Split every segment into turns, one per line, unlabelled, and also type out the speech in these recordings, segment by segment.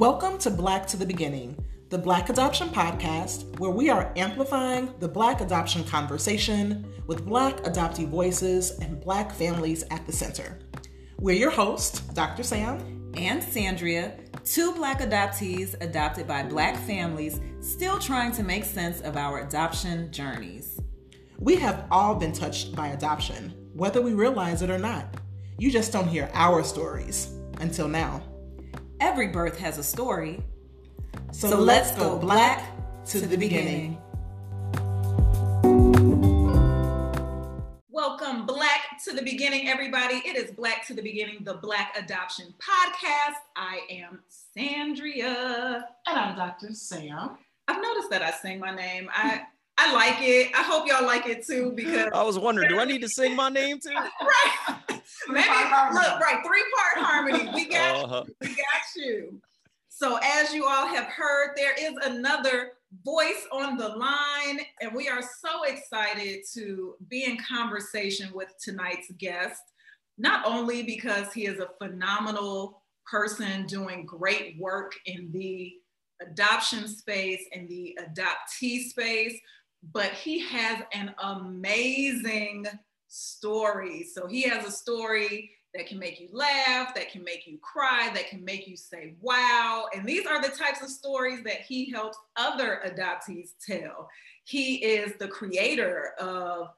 Welcome to Black to the Beginning, the Black Adoption Podcast, where we are amplifying the Black adoption conversation with Black adoptee voices and Black families at the center. We're your hosts, Dr. Sam
and Sandria, two Black adoptees adopted by Black families, still trying to make sense of our adoption journeys.
We have all been touched by adoption, whether we realize it or not. You just don't hear our stories until now.
Every birth has a story.
So, so let's, go black to, to the, beginning.
beginning. Welcome, Black to the Beginning, everybody. It is Black to the Beginning, the Black Adoption Podcast. I am Sandria.
And I'm Dr. Sam.
I've noticed that I sing my name. I I like it. I hope y'all like it too because
I was wondering, do I need to sing my name too?
right. Maybe look, right, three part harmony. We got uh-huh. we got you. So as you all have heard, there is another voice on the line, and we are so excited to be in conversation with tonight's guest. Not only because he is a phenomenal person doing great work in the adoption space and the adoptee space, but he has an amazing story. So he has a story that can make you laugh, that can make you cry, that can make you say, wow. And these are the types of stories that he helps other adoptees tell. He is the creator of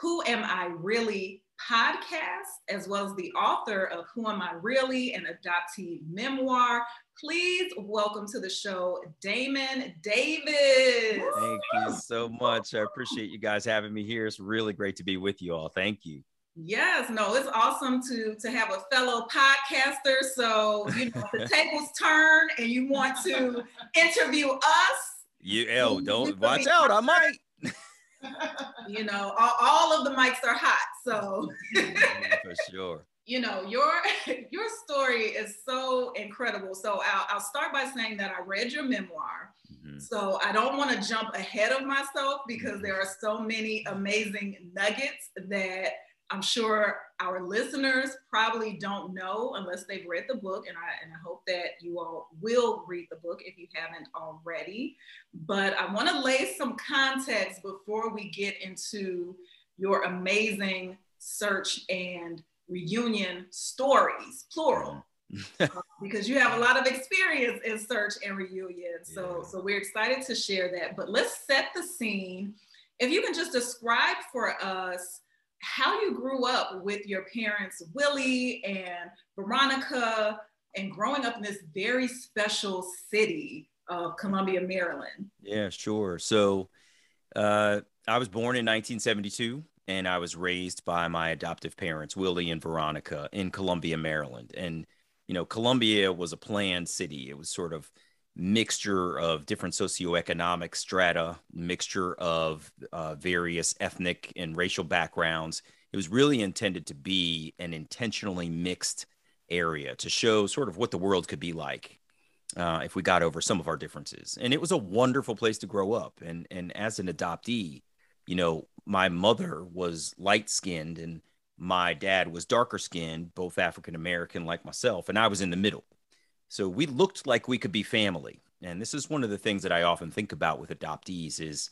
Who Am I Really podcast, as well as the author of Who Am I Really, an adoptee memoir. Please welcome to the show, Damon Davis.
Thank you so much. I appreciate you guys having me here. It's really great to be with you all. Thank you.
Yes, no, it's awesome to to have a fellow podcaster. So you know the tables turn and you want to interview us.
You oh, don't watch out. I might
you know, all, all, of the mics are hot. So
for sure.
You know, your your story is so incredible. So I'll, I'll start by saying that I read your memoir. Mm-hmm. So I don't want to jump ahead of myself because mm-hmm. there are so many amazing nuggets that I'm sure our listeners probably don't know unless they've read the book, and I, and I hope that you all will read the book if you haven't already. But I want to lay some context before we get into your amazing search and reunion stories, plural. uh, because you have a lot of experience in search and reunion. So, yeah. so we're excited to share that. But let's set the scene. If you can just describe for us how you grew up with your parents, Willie and Veronica, and growing up in this very special city of Columbia, Maryland.
Yeah, sure. So uh, I was born in 1972 and I was raised by my adoptive parents, Willie and Veronica, in Columbia, Maryland. And, you know, Columbia was a planned city. It was sort of mixture of different socioeconomic strata, mixture of uh, various ethnic and racial backgrounds. It was really intended to be an intentionally mixed area to show sort of what the world could be like uh, if we got over some of our differences. And it was a wonderful place to grow up. And and as an adoptee, you know, my mother was light skinned and my dad was darker skinned, both African American like myself, and I was in the middle. So we looked like we could be family. And this is one of the things that I often think about with adoptees is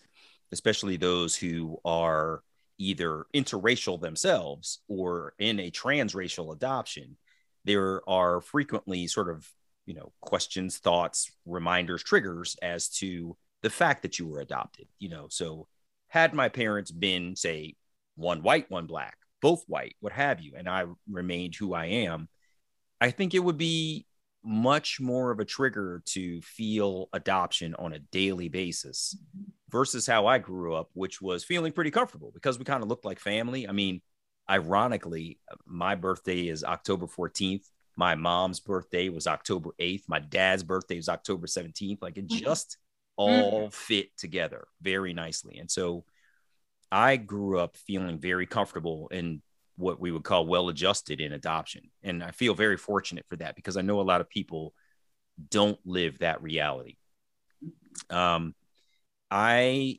especially those who are either interracial themselves or in a transracial adoption. There are frequently sort of, you know, questions, thoughts, reminders, triggers as to the fact that you were adopted, you know. So had my parents been, say, one white, one black, both white, what have you, and I remained who I am, I think it would be much more of a trigger to feel adoption on a daily basis versus how I grew up, which was feeling pretty comfortable because we kind of looked like family. I mean, ironically, my birthday is October 14th. My mom's birthday was October 8th. My dad's birthday was October 17th. Like it mm-hmm. just all mm-hmm. fit together very nicely. And so I grew up feeling very comfortable and what we would call well adjusted in adoption. And I feel very fortunate for that because I know a lot of people don't live that reality. Um, I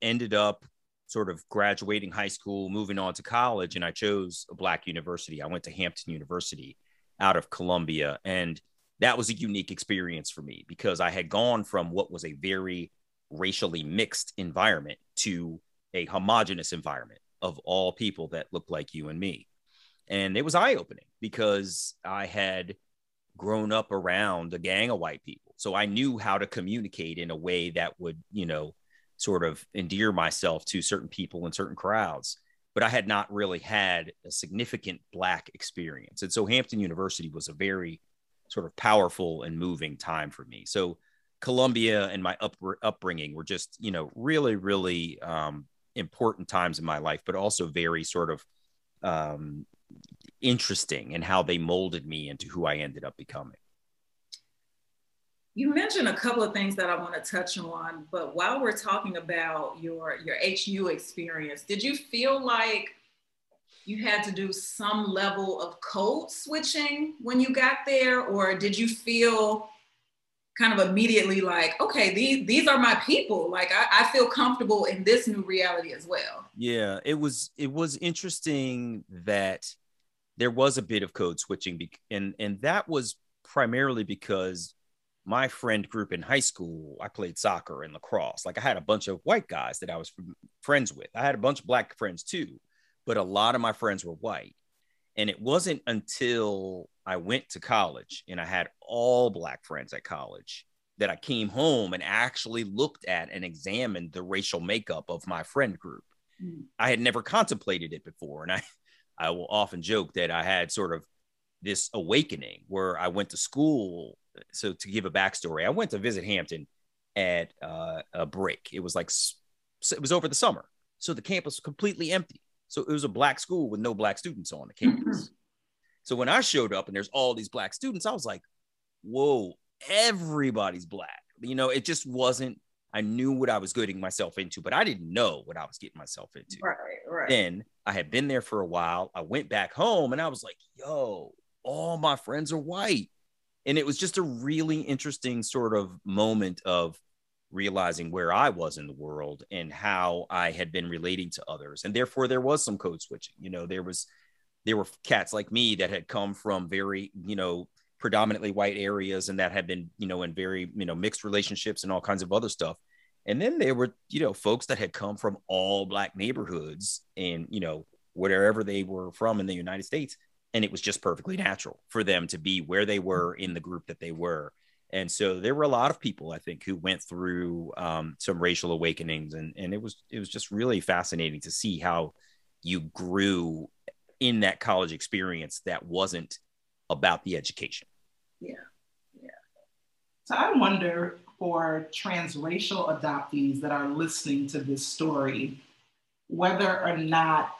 ended up sort of graduating high school, moving on to college, and I chose a Black university. I went to Hampton University out of Columbia. And that was a unique experience for me because I had gone from what was a very racially mixed environment to a homogenous environment of all people that looked like you and me. And it was eye opening because I had grown up around a gang of white people. So I knew how to communicate in a way that would, you know, sort of endear myself to certain people and certain crowds. But I had not really had a significant Black experience. And so Hampton University was a very sort of powerful and moving time for me. So Columbia and my up, upbringing were just, you know, really, really um, important times in my life, but also very sort of um, interesting in how they molded me into who I ended up becoming.
You mentioned a couple of things that I want to touch on, but while we're talking about your your HU experience, did you feel like you had to do some level of code switching when you got there, or did you feel kind of immediately like, okay, these these are my people. Like I, I feel comfortable in this new reality as well.
Yeah, it was it was interesting that there was a bit of code switching, and and that was primarily because my friend group in high school, I played soccer and lacrosse. Like I had a bunch of white guys that I was friends with. I had a bunch of black friends too, but a lot of my friends were white. And it wasn't until I went to college and I had all black friends at college that I came home and actually looked at and examined the racial makeup of my friend group. Mm. I had never contemplated it before. And I, I will often joke that I had sort of this awakening where I went to school. So to give a backstory, I went to visit Hampton at uh, a break. It was like it was over the summer, so the campus was completely empty. So it was a black school with no black students on the campus. Mm-hmm. So when I showed up and there's all these black students, I was like, whoa, everybody's black. You know, it just wasn't, I knew what I was getting myself into, but I didn't know what I was getting myself into.
Right, right.
Then I had been there for a while. I went back home and I was like, yo, all my friends are white. And it was just a really interesting sort of moment of realizing where I was in the world and how I had been relating to others. And therefore there was some code switching. You know, there was there were cats like me that had come from very, you know, predominantly white areas and that had been, you know, in very, you know, mixed relationships and all kinds of other stuff. And then there were, you know, folks that had come from all black neighborhoods and, you know, wherever they were from in the United States. And it was just perfectly natural for them to be where they were in the group that they were. And so there were a lot of people, I think, who went through um, some racial awakenings, and and it was it was just really fascinating to see how you grew in that college experience that wasn't about the education.
Yeah. Yeah.
So I wonder for transracial adoptees that are listening to this story, whether or not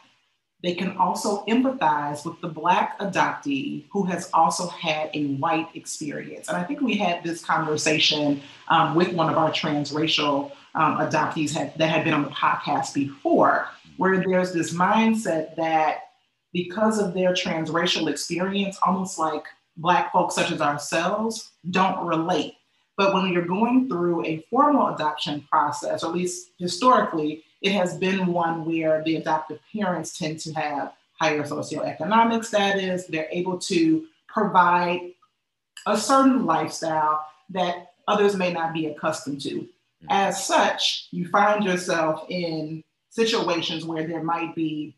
they can also empathize with the Black adoptee who has also had a white experience. And I think we had this conversation um, with one of our transracial um, adoptees had, that had been on the podcast before, where there's this mindset that because of their transracial experience, almost like Black folks such as ourselves don't relate. But when you're going through a formal adoption process, or at least historically, it has been one where the adoptive parents tend to have higher socioeconomic status. They're able to provide a certain lifestyle that others may not be accustomed to. Mm-hmm. As such, you find yourself in situations where there might be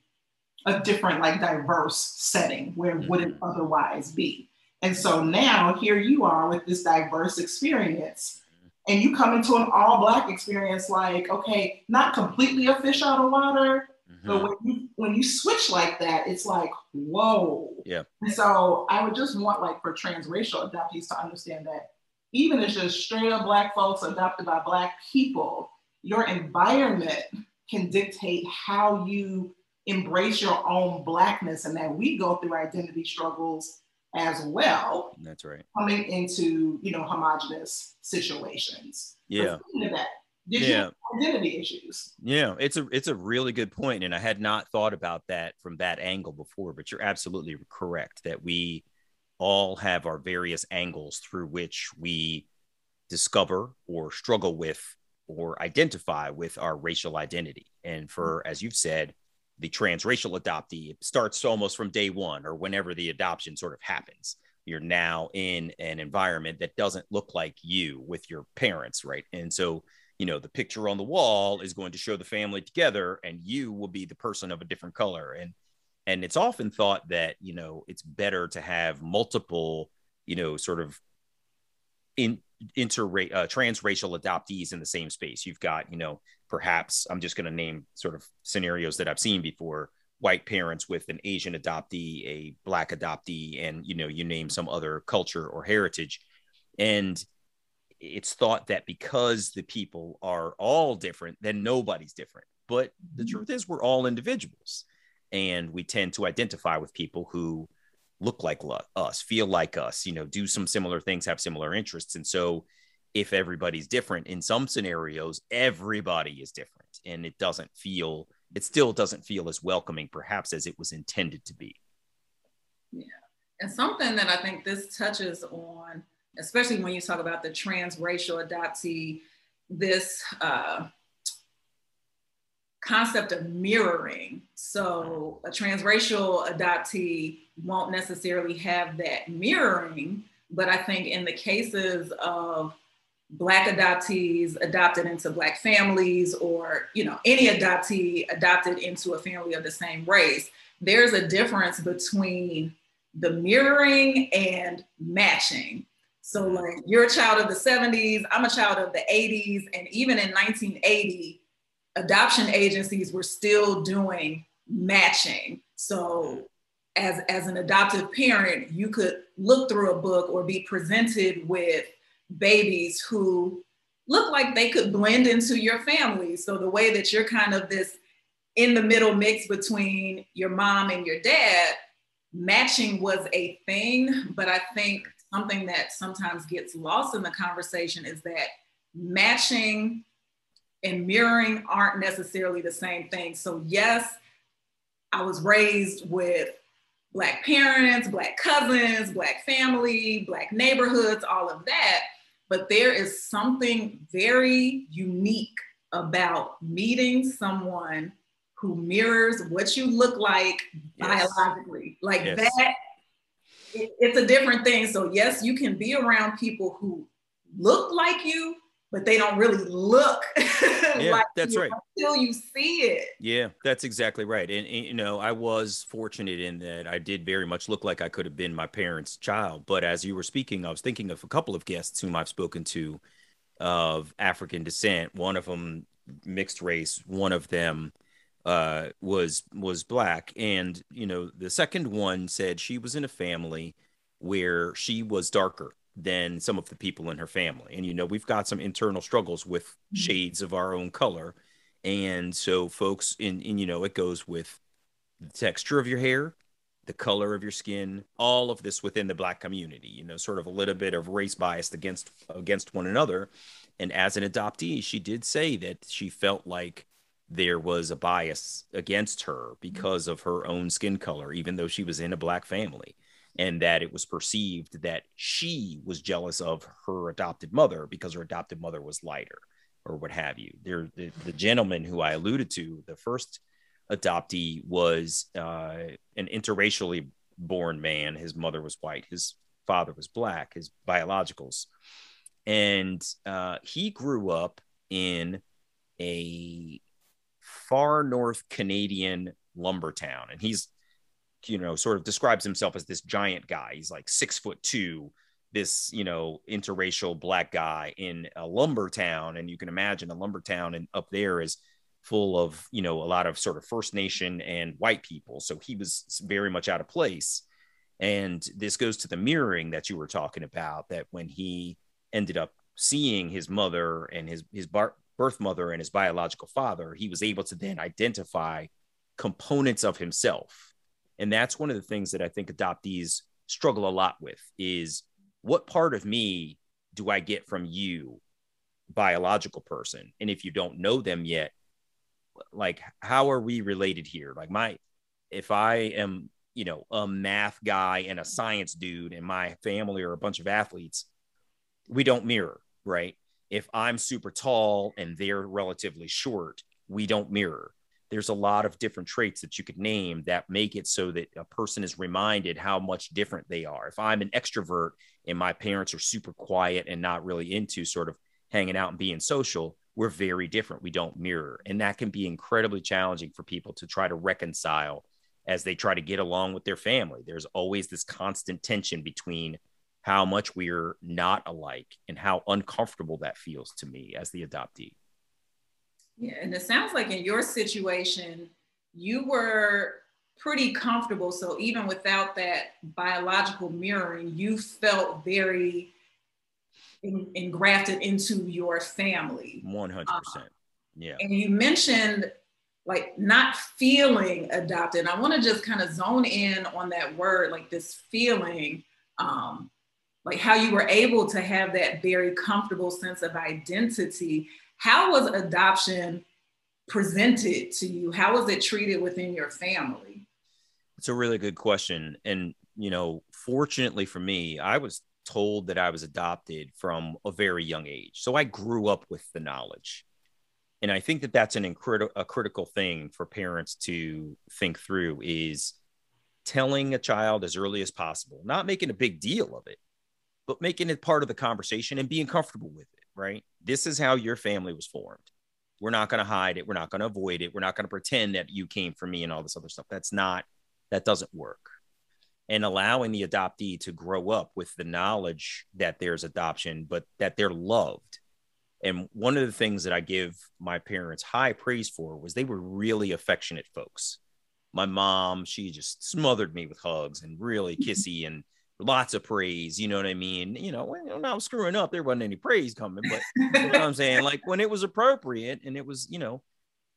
a different, like diverse setting where mm-hmm. would it otherwise be? And so now here you are with this diverse experience, and you come into an all black experience, like, okay, not completely a fish out of water, mm-hmm. but when you when you switch like that, it's like, whoa.
Yeah.
And so I would just want like for transracial adoptees to understand that even as just straight up black folks adopted by black people, your environment can dictate how you embrace your own blackness and that we go through identity struggles as well.
That's right.
Coming into, you know, homogenous situations.
Yeah.
that, yeah. identity issues?
Yeah, it's a it's a really good point, and I had not thought about that from that angle before. But you're absolutely correct that we all have our various angles through which we discover or struggle with or identify with our racial identity. And for, as you've said, the transracial adoptee starts almost from day one or whenever the adoption sort of happens. You're now in an environment that doesn't look like you with your parents right? And so you know the picture on the wall is going to show the family together and you will be the person of a different color. And and it's often thought that you know it's better to have multiple you know sort of in inter uh, transracial adoptees in the same space. You've got you know perhaps i'm just going to name sort of scenarios that i've seen before white parents with an asian adoptee a black adoptee and you know you name some other culture or heritage. And it's thought that because the people are all different then nobody's different. But the mm-hmm. truth is we're all individuals. And we tend to identify with people who look like us, feel like us, you know, do some similar things, have similar interests. And so if everybody's different in some scenarios, everybody is different and it doesn't feel it still doesn't feel as welcoming perhaps as it was intended to be.
Yeah. And something that I think this touches on, especially when you talk about the transracial adoptee, this uh, concept of mirroring. So a transracial adoptee won't necessarily have that mirroring, but I think in the cases of black adoptees adopted into black families or you know any adoptee adopted into a family of the same race there's a difference between the mirroring and matching so mm-hmm. like you're a child of the 70s i'm a child of the 80s and even in 1980 adoption agencies were still doing matching. So as, as an adoptive parent, you could look through a book or be presented with babies who look like they could blend into your family. So the way that you're kind of this in the middle mix between your mom and your dad, matching was a thing. But I think something that sometimes gets lost in the conversation is that matching and mirroring aren't necessarily the same thing. So, yes, I was raised with Black parents, Black cousins, Black family, Black neighborhoods, all of that. But there is something very unique about meeting someone who mirrors what you look like yes. biologically. Like yes. that, it, it's a different thing. So, yes, you can be around people who look like you, but they don't really look
yeah,
like
that's right
until you see it.
Yeah, that's exactly right. And, and, you know, I was fortunate in that I did very much look like I could have been my parents' child. But as you were speaking, I was thinking of a couple of guests whom I've spoken to of African descent. One of them mixed race. One of them uh, was was black, and you know, the second one said she was in a family where she was darker than some of the people in her family. And, you know, we've got some internal struggles with mm-hmm. shades of our own color. And so, folks, in, in, you know, it goes with the texture of your hair, the color of your skin, all of this within the black community, you know, sort of a little bit of race bias against against one another. And as an adoptee, she did say that she felt like there was a bias against her mm-hmm. because of her own skin color, even though she was in a black family and that it was perceived that she was jealous of her adopted mother because her adopted mother was lighter or what have you. There, the, the gentleman who I alluded to, the first adoptee was uh, an interracially born man. His mother was white, his father was black, his biologicals. And uh, he grew up in a far north Canadian lumber town. And he's you know, sort of describes himself as this giant guy. He's like six foot two, this, you know, interracial black guy in a lumber town. And you can imagine a lumber town and up there is full of, you know, a lot of sort of First Nation and white people. So he was very much out of place. And this goes to the mirroring that you were talking about, that when he ended up seeing his mother and his, his birth mother and his biological father, he was able to then identify components of himself and that's one of the things that i think adoptees struggle a lot with is what part of me do i get from you biological person? And if you don't know them yet like how are we related here? Like my if i am you know a math guy and a science dude and my family are a bunch of athletes we don't mirror right? If i'm super tall and they're relatively short we don't mirror there's a lot of different traits that you could name that make it so that a person is reminded how much different they are. If I'm an extrovert and my parents are super quiet and not really into sort of hanging out and being social, we're very different. We don't mirror. And that can be incredibly challenging for people to try to reconcile as they try to get along with their family. There's always this constant tension between how much we're not alike and how uncomfortable that feels to me as the adoptee.
Yeah, and it sounds like in your situation, you were pretty comfortable. So even without that biological mirroring, you felt very in, engrafted into your family.
100%. Uh, yeah.
And you mentioned like not feeling adopted. And I want to just kind of zone in on that word, like this feeling, um, like how you were able to have that very comfortable sense of identity how was adoption presented to you? How was it treated within your family?
It's a really good question. And, you know, fortunately for me, I was told that I was adopted from a very young age. So I grew up with the knowledge. And I think that that's an incredible, a critical thing for parents to think through is telling a child as early as possible, not making a big deal of it, but making it part of the conversation and being comfortable with it right? This is how your family was formed. We're not going to hide it. We're not going to avoid it. We're not going to pretend that you came from me and all this other stuff. That's not, that doesn't work. And allowing the adoptee to grow up with the knowledge that there's adoption, but that they're loved. And one of the things that I give my parents high praise for was they were really affectionate folks. My mom, she just smothered me with hugs and really kissy and lots of praise. You know what I mean? You know, when I was screwing up, there wasn't any praise coming, but you know I'm saying? Like when it was appropriate and it was, you know,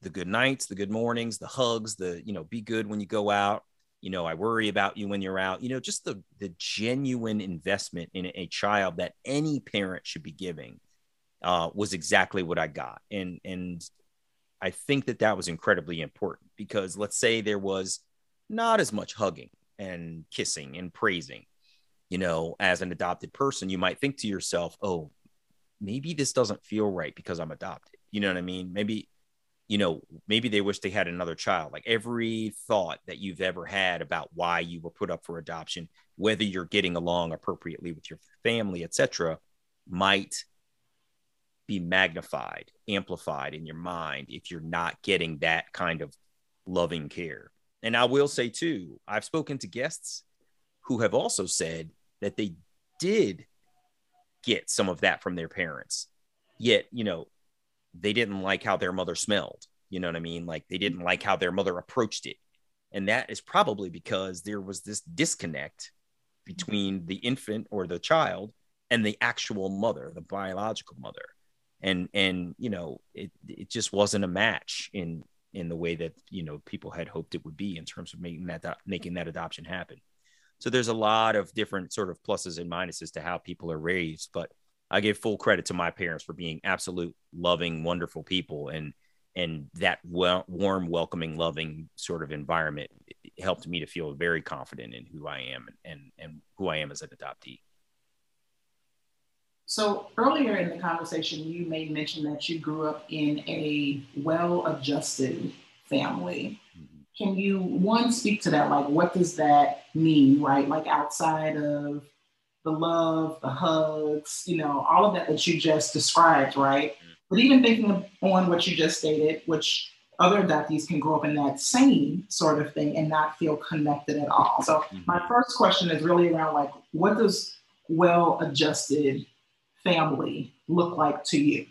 the good nights, the good mornings, the hugs, the, you know, be good when you go out. You know, I worry about you when you're out. You know, just the the genuine investment in a child that any parent should be giving uh, was exactly what I got, and and I think that that was incredibly important because let's say there was not as much hugging and kissing and praising you know, as an adopted person, you might think to yourself, oh, maybe this doesn't feel right because I'm adopted. You know what I mean? Maybe, you know, maybe they wish they had another child. Like every thought that you've ever had about why you were put up for adoption, whether you're getting along appropriately with your family, etc., might be magnified, amplified in your mind if you're not getting that kind of loving care. And I will say too, I've spoken to guests who have also said that they did get some of that from their parents. Yet, you know, they didn't like how their mother smelled. You know what I mean? Like they didn't like how their mother approached it. And that is probably because there was this disconnect between the infant or the child and the actual mother, the biological mother. And and you know, it it just wasn't a match in in the way that, you know, people had hoped it would be in terms of making that making that adoption happen. So there's a lot of different sort of pluses and minuses to how people are raised. But I give full credit to my parents for being absolute loving, wonderful people, and and that well, warm, welcoming, loving sort of environment helped me to feel very confident in who I am and and and who I am as an adoptee.
So earlier in the conversation, you made mention that you grew up in a well-adjusted family mm-hmm. Can you one speak to that? Like what does that mean right? Like outside of the love the hugs you know all of that that you just described right? But even thinking on what you just stated which other adoptees can grow up in that same sort of thing and not feel connected at all. So mm-hmm. my first question is really around like what does well adjusted family look like to you?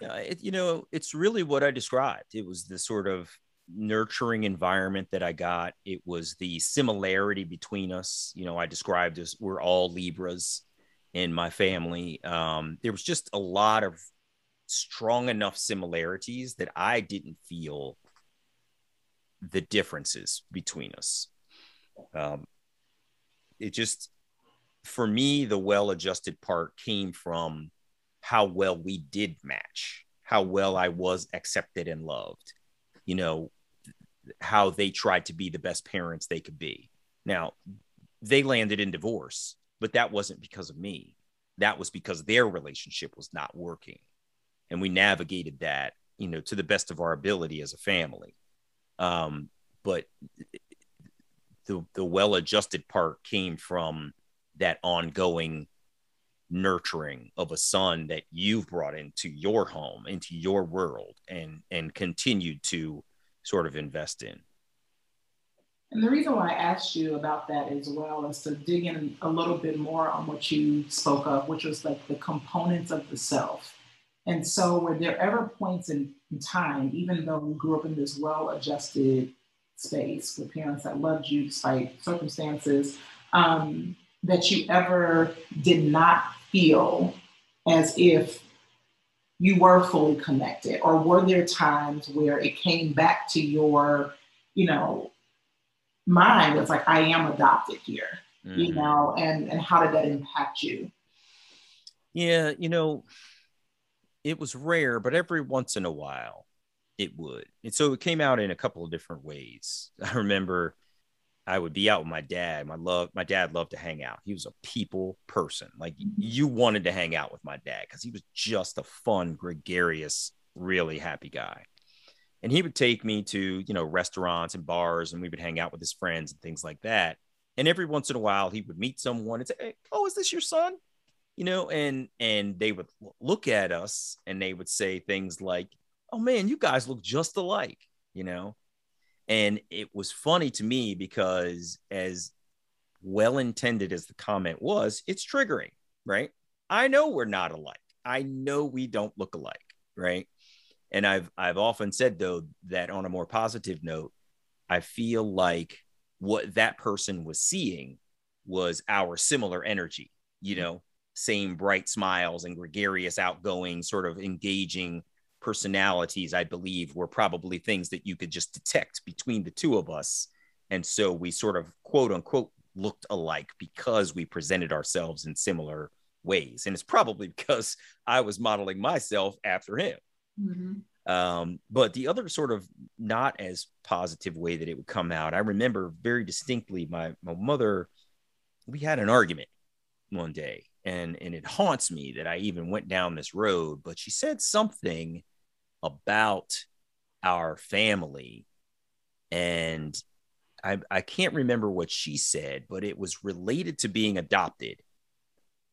Yeah, it, you know, it's really what I described. It was the sort of nurturing environment that I got. It was the similarity between us. You know, I described as we're all Libras in my family. Um, there was just a lot of strong enough similarities that I didn't feel the differences between us. Um, it just, for me, the well adjusted part came from how well we did match, how well I was accepted and loved. You know, how they tried to be the best parents they could be. Now, they landed in divorce, but that wasn't because of me. That was because their relationship was not working. And we navigated that you know, to the best of our ability as a family. Um, but the the well-adjusted part came from that ongoing nurturing of a son that you've brought into your home, into your world, and and continued to sort of invest in.
And the reason why I asked you about that as well is to dig in a little bit more on what you spoke of, which was like the components of the self. And so, were there ever points in time, even though you grew up in this well adjusted space with parents that loved you despite circumstances, um, that you ever did not feel as if you were fully connected? Or were there times where it came back to your, you know, mind was like, I am adopted here, mm-hmm. you know, and, and how did that impact you?
Yeah, you know, it was rare, but every once in a while it would. And so it came out in a couple of different ways. I remember I would be out with my dad. My love, my dad loved to hang out. He was a people person. Like mm-hmm. you wanted to hang out with my dad because he was just a fun, gregarious, really happy guy and he would take me to you know restaurants and bars and we would hang out with his friends and things like that and every once in a while he would meet someone and say hey, oh is this your son you know and and they would look at us and they would say things like oh man you guys look just alike you know and it was funny to me because as well intended as the comment was it's triggering right? I know we're not alike. I know we don't look alike right? And I've I've often said though that on a more positive note, I feel like what that person was seeing was our similar energy, you mm-hmm. know, same bright smiles and gregarious, outgoing, sort of engaging personalities, I believe were probably things that you could just detect between the two of us. And so we sort of quote unquote looked alike because we presented ourselves in similar ways. And it's probably because I was modeling myself after him. Mm-hmm. Um, but the other sort of not as positive way that it would come out, I remember very distinctly my, my mother, we had an argument one day and, and it haunts me that I even went down this road, but she said something about our family and I, I can't remember what she said, but it was related to being adopted.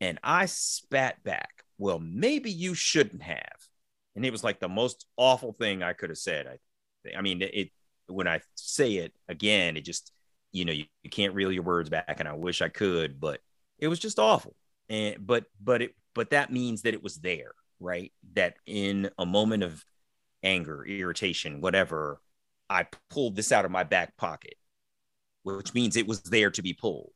And I spat back, well, maybe you shouldn't have and it was like the most awful thing I could have said. I, I mean, it when I say it again, it just you know you, you can't reel your words back, and I wish I could, but it was just awful. And but but it but that means that it was there, right? That in a moment of anger, irritation, whatever, I pulled this out of my back pocket, which means it was there to be pulled,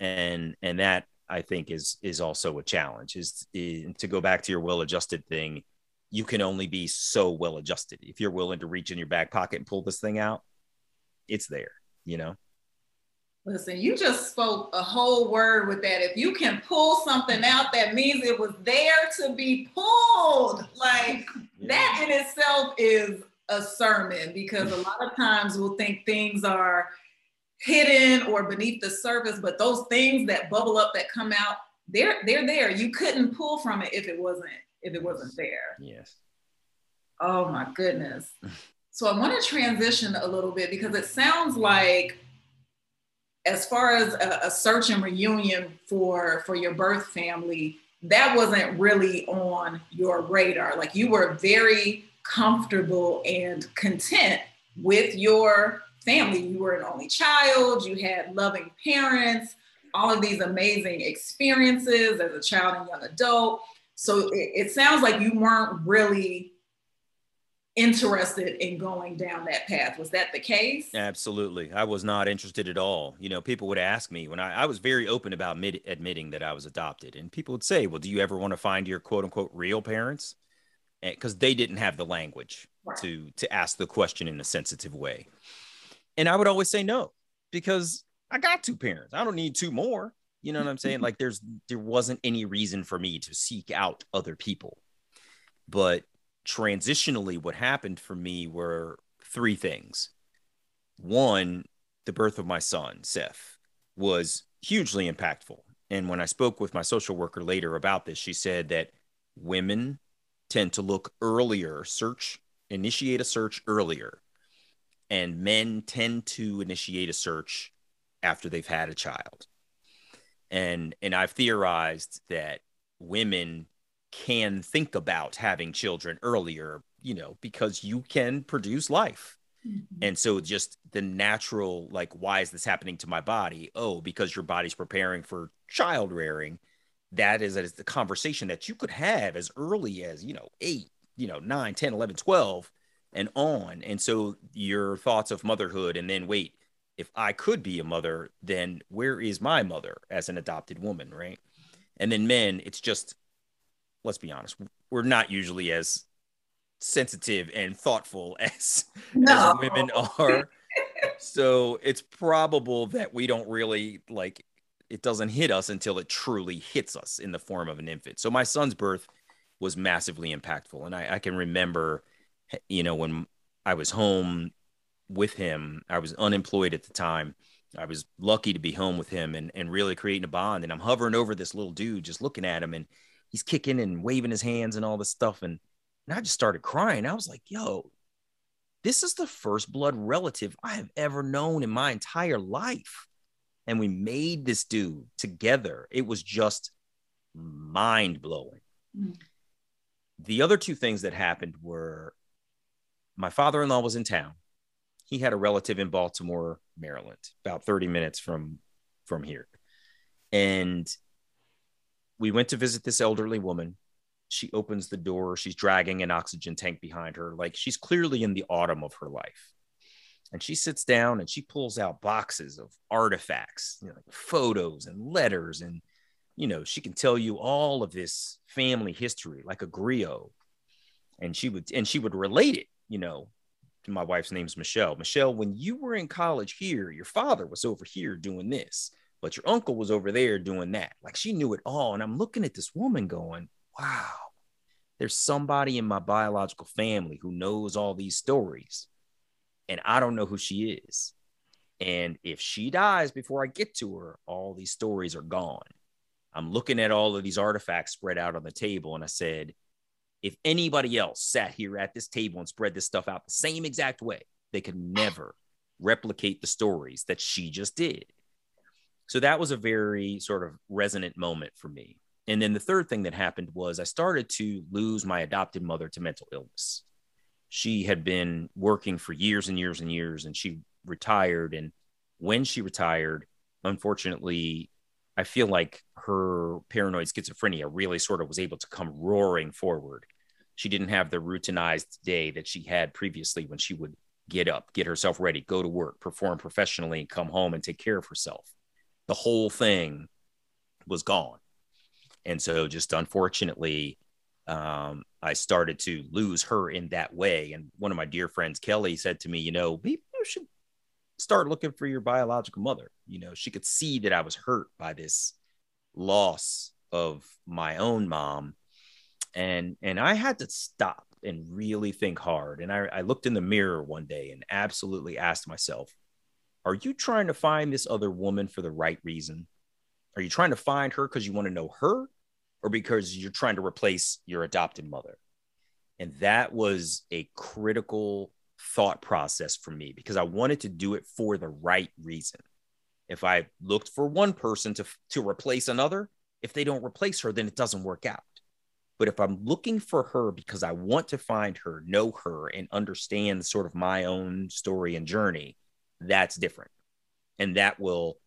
and and that I think is is also a challenge. Is, is to go back to your well-adjusted thing you can only be so well adjusted. If you're willing to reach in your back pocket and pull this thing out, it's there, you know?
Listen, you just spoke a whole word with that. If you can pull something out, that means it was there to be pulled. Like yeah. that in itself is a sermon because a lot of times we'll think things are hidden or beneath the surface, but those things that bubble up that come out, they're they're there. You couldn't pull from it if it wasn't if it wasn't there.
Yes.
Oh my goodness. so I want to transition a little bit because it sounds like as far as a, a, search and reunion for for your birth family, that wasn't really on your radar. Like you were very comfortable and content with your family. You were an only child, you had loving parents, all of these amazing experiences as a child and young adult. So it, it sounds like you weren't really interested in going down that path. Was that the case?
Absolutely. I was not interested at all. You know, people would ask me when I, I was very open about mid, admitting that I was adopted, and people would say, Well, do you ever want to find your quote unquote real parents? Eh, because they didn't have the language right. to to ask the question in a sensitive way. And I would always say no, because I got two parents. I don't need two more. You know what I'm saying? Like there's there wasn't any reason for me to seek out other people. But transitionally what happened for me were three things. One, the birth of my son, Seth, was hugely impactful. And when I spoke with my social worker later about this, she said that women tend to look earlier, search, initiate a search earlier. And men tend to initiate a search after they've had a child. And and I've theorized that women can think about having children earlier, you know, because you can produce life. Mm-hmm. And so just the natural, like, why is this happening to my body? Oh, because your body's preparing for child rearing. That is, that is the conversation that you could have as early as, you know, eight, you know, nine, 10, 11, 12 and on. And so your thoughts of motherhood and then wait, if I could be a mother, then where is my mother as an adopted woman, right? And then men, it's just let's be honest, we're not usually as sensitive and thoughtful as, no. as women are. so it's probable that we don't really like it doesn't hit us until it truly hits us in the form of an infant. So my son's birth was massively impactful. And I, I can remember, you know, when I was home with him, I was unemployed at the time. I was lucky to be home with him and, and really creating a bond. And I'm hovering over this little dude, just looking at him. And he's kicking and waving his hands and all this stuff. And, and I just started crying. I was like, yo, this is the first blood relative I have ever known in my entire life. And we made this dude together. It was just mind blowing. Mm-hmm. The other two things that happened were my father in law was in town. He had a relative in Baltimore, Maryland, about 30 minutes from from here. And we went to visit this elderly woman. She opens the door. She's dragging an oxygen tank behind her. Like she's clearly in the autumn of her life. And she sits down and she pulls out boxes of artifacts, you know, photos and letters. And, you know, she can tell you all of this family history like a griot. And she would, and she would relate it, you know, my wife's name's Michelle. Michelle, when you were in college here, your father was over here doing this but your uncle was over there doing that. Like she knew it all. And I'm looking at this woman going, wow, there's somebody in my biological family who knows all these stories. And I don't know who she is. And if she dies before I get to her, all these stories are gone. I'm looking at all of these artifacts spread out on the table. And I said, if anybody else sat here at this table and spread this stuff out the same exact way, they could never replicate the stories that she just did. So that was a very sort of resonant moment for me. And then the third thing that happened was I started to lose my adopted mother to mental illness. She had been working for years and years and years, and she retired. And when she retired, unfortunately, I feel like her paranoid schizophrenia really sort of was able to come roaring forward. She didn't have the routinized day that she had previously when she would get up, get herself ready, go to work, perform professionally, and come home and take care of herself the whole thing was gone. And so, just unfortunately, um, I started to lose her in that way. And one of my dear friends, Kelly, said to me, You know, maybe you should start looking for your biological mother. You know, she could see that I was hurt by this loss of my own mom. And and I had to stop and really think hard. And I, I looked in the mirror one day and absolutely asked myself, are you trying to find this other woman for the right reason? Are you trying to find her because you want to know her or because you're trying to replace your adopted mother? And that was a critical thought process for me because I wanted to do it for the right reason. If I looked for one person to, to replace another, if they don't replace her, then it doesn't work out. But if I'm looking for her because I want to find her, know her, and understand sort of my own story and journey, that's different. And that will,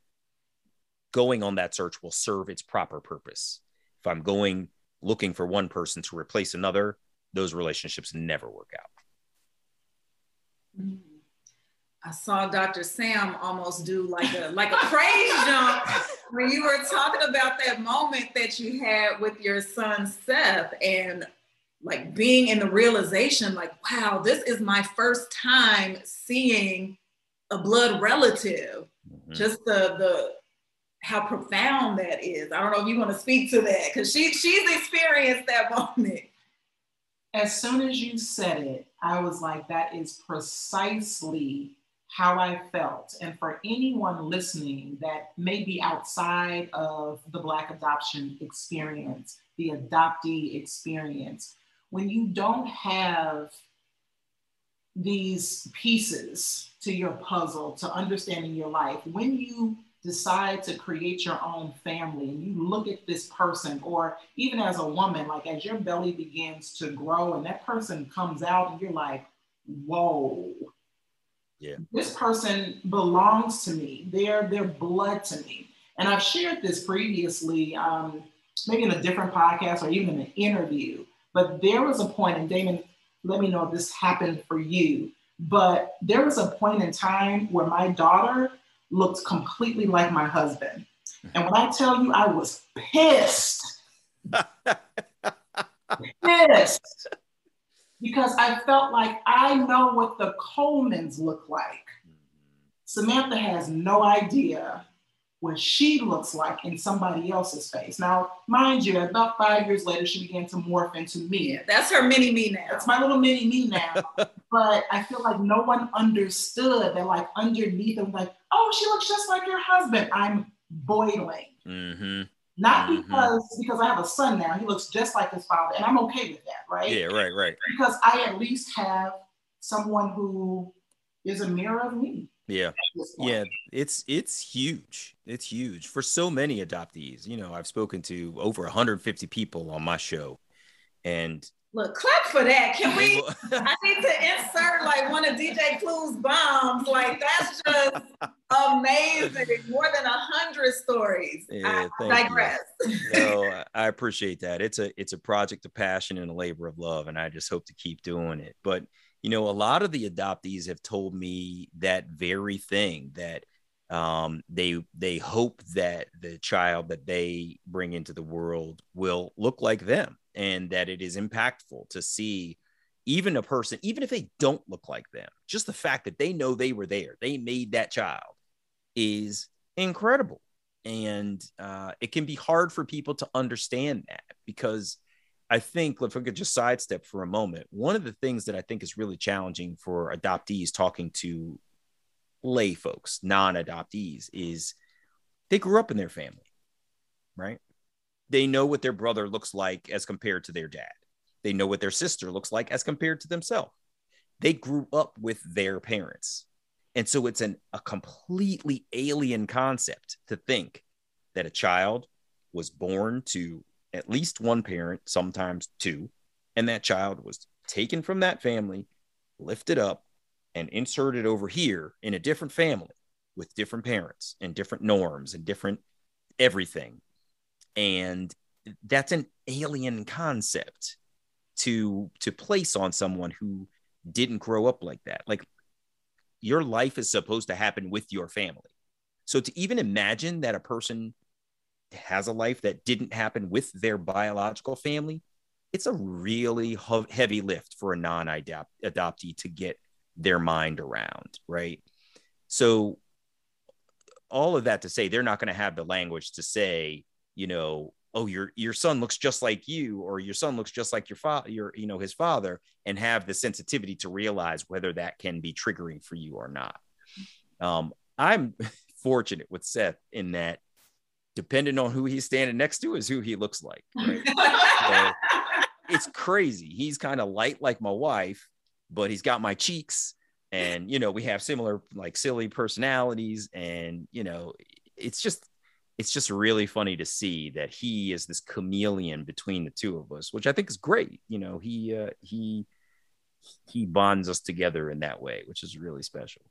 going on that search will serve its proper purpose. If I'm going looking for one person to replace another, those relationships never work out.
Mm-hmm. I saw Dr. Sam almost do like a like a praise jump when you were talking about that moment that you had with your son Seth and like being in the realization like wow this is my first time seeing a blood relative. Mm-hmm. Just the the how profound that is. I don't know if you want to speak to that because she she's experienced that moment.
As soon as you said it, I was like, that is precisely how I felt. And for anyone listening that may be outside of the Black adoption experience, the adoptee experience, when you don't have these pieces to your puzzle to understanding your life, when you decide to create your own family and you look at this person, or even as a woman, like as your belly begins to grow and that person comes out and you're like, whoa.
Yeah.
This person belongs to me. They're their blood to me. And I've shared this previously, um, maybe in a different podcast or even in an interview. But there was a point, and Damon, let me know if this happened for you. But there was a point in time where my daughter looked completely like my husband. And when I tell you I was pissed, pissed, because I felt like I know what the Colemans look like. Mm-hmm. Samantha has no idea what she looks like in somebody else's face. Now, mind you, about five years later, she began to morph into me.
Yeah, that's her mini me now.
That's my little mini me now. but I feel like no one understood that, like, underneath them, like, oh, she looks just like your husband. I'm boiling.
Mm-hmm.
Not mm-hmm. because because I have a son now, he looks just like his father, and I'm okay with that, right?
Yeah, right, right.
Because I at least have someone who is a mirror of me.
Yeah. Yeah, it's it's huge. It's huge for so many adoptees. You know, I've spoken to over 150 people on my show. And
look, clap for that. Can we I need to insert like one of DJ Clue's bombs. Like that's just amazing. More than a hundred stories. Yeah, I digress.
no, I appreciate that. It's a it's a project of passion and a labor of love, and I just hope to keep doing it. But you know, a lot of the adoptees have told me that very thing that um, they they hope that the child that they bring into the world will look like them, and that it is impactful to see even a person, even if they don't look like them, just the fact that they know they were there, they made that child, is incredible, and uh, it can be hard for people to understand that because I think if we could just sidestep for a moment, one of the things that I think is really challenging for adoptees talking to lay folks, non adoptees, is they grew up in their family, right? They know what their brother looks like as compared to their dad. They know what their sister looks like as compared to themselves. They grew up with their parents. And so it's an, a completely alien concept to think that a child was born to at least one parent, sometimes two, and that child was taken from that family, lifted up, and inserted over here in a different family with different parents and different norms and different everything. And that's an alien concept to to place on someone who didn't grow up like that. Like your life is supposed to happen with your family. So to even imagine that a person has a life that didn't happen with their biological family, it's a really heavy lift for a non adoptee to get their mind around, right? So, all of that to say, they're not going to have the language to say, you know, oh, your your son looks just like you, or your son looks just like your father, your you know his father, and have the sensitivity to realize whether that can be triggering for you or not. Um, I'm fortunate with Seth in that depending on who he's standing next to is who he looks like. Right? so it's crazy. He's kind of light like my wife, but he's got my cheeks and you know, we have similar like silly personalities and you know, it's just it's just really funny to see that he is this chameleon between the two of us, which I think is great. You know, he uh, he he bonds us together in that way, which is really special.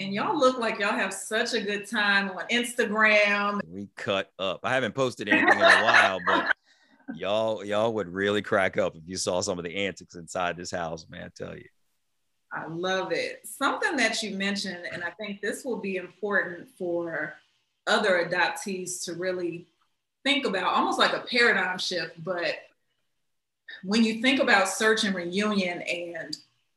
And y'all look like y'all have such a good time on Instagram.
We cut up. I haven't posted anything in a while, but y'all y'all would really crack up if you saw some of the antics inside this house, man. I tell you.
I love it. Something that you mentioned, and I think this will be important for other adoptees to really think about, almost like a paradigm shift. But when you think about search and reunion and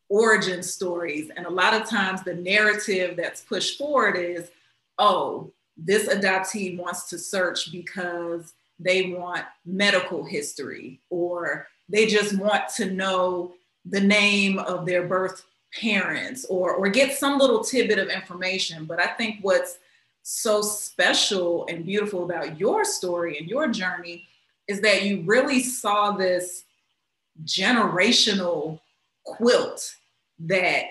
origin stories. And a lot of times the narrative that's pushed forward is, oh, this adoptee wants to search because they want medical history or they just want to know the name of their birth parents or or get some little tidbit of information but i think what's so special and beautiful about your story and your journey is that you really saw this generational quilt that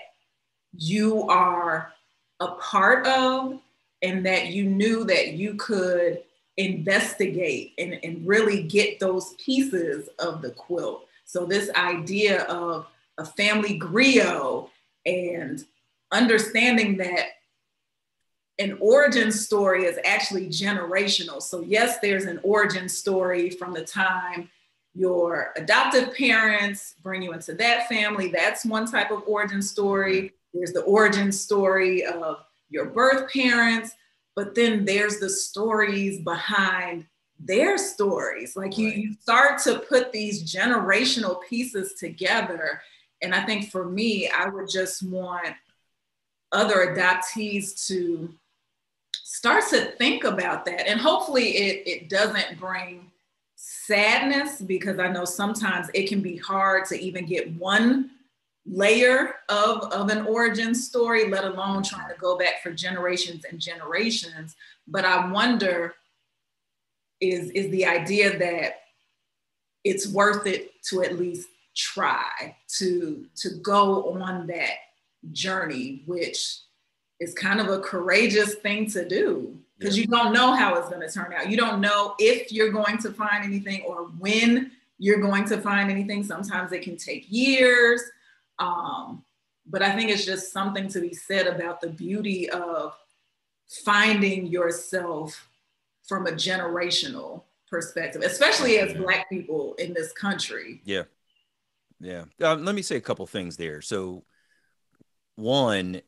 you are a part of and that you knew that you could investigate and, and really get those pieces of the quilt. So, this idea of a family griot and understanding that an origin story is actually generational. So, yes, there's an origin story from the time your adoptive parents bring you into that family. That's one type of origin story. There's the origin story of your birth parents, but then there's the stories behind their stories. Like you, you start to put these generational pieces together. And I think for me, I would just want other adoptees to start to think about that. And hopefully it, it doesn't bring sadness because I know sometimes it can be hard to even get one layer of, of an origin story, let alone trying to go back for generations and generations. But I wonder is, is the idea that it's worth it to at least try to, to go on that journey, which is kind of a courageous thing to do because you don't know how it's going to turn out. You don't know if you're going to find anything or when you're going to find anything. Sometimes it can take years. Um, but I think it's just something to be said about the beauty of finding yourself from a generational perspective, especially as Black people in this country.
Yeah. Yeah. Um, let me say a couple things there. So, one,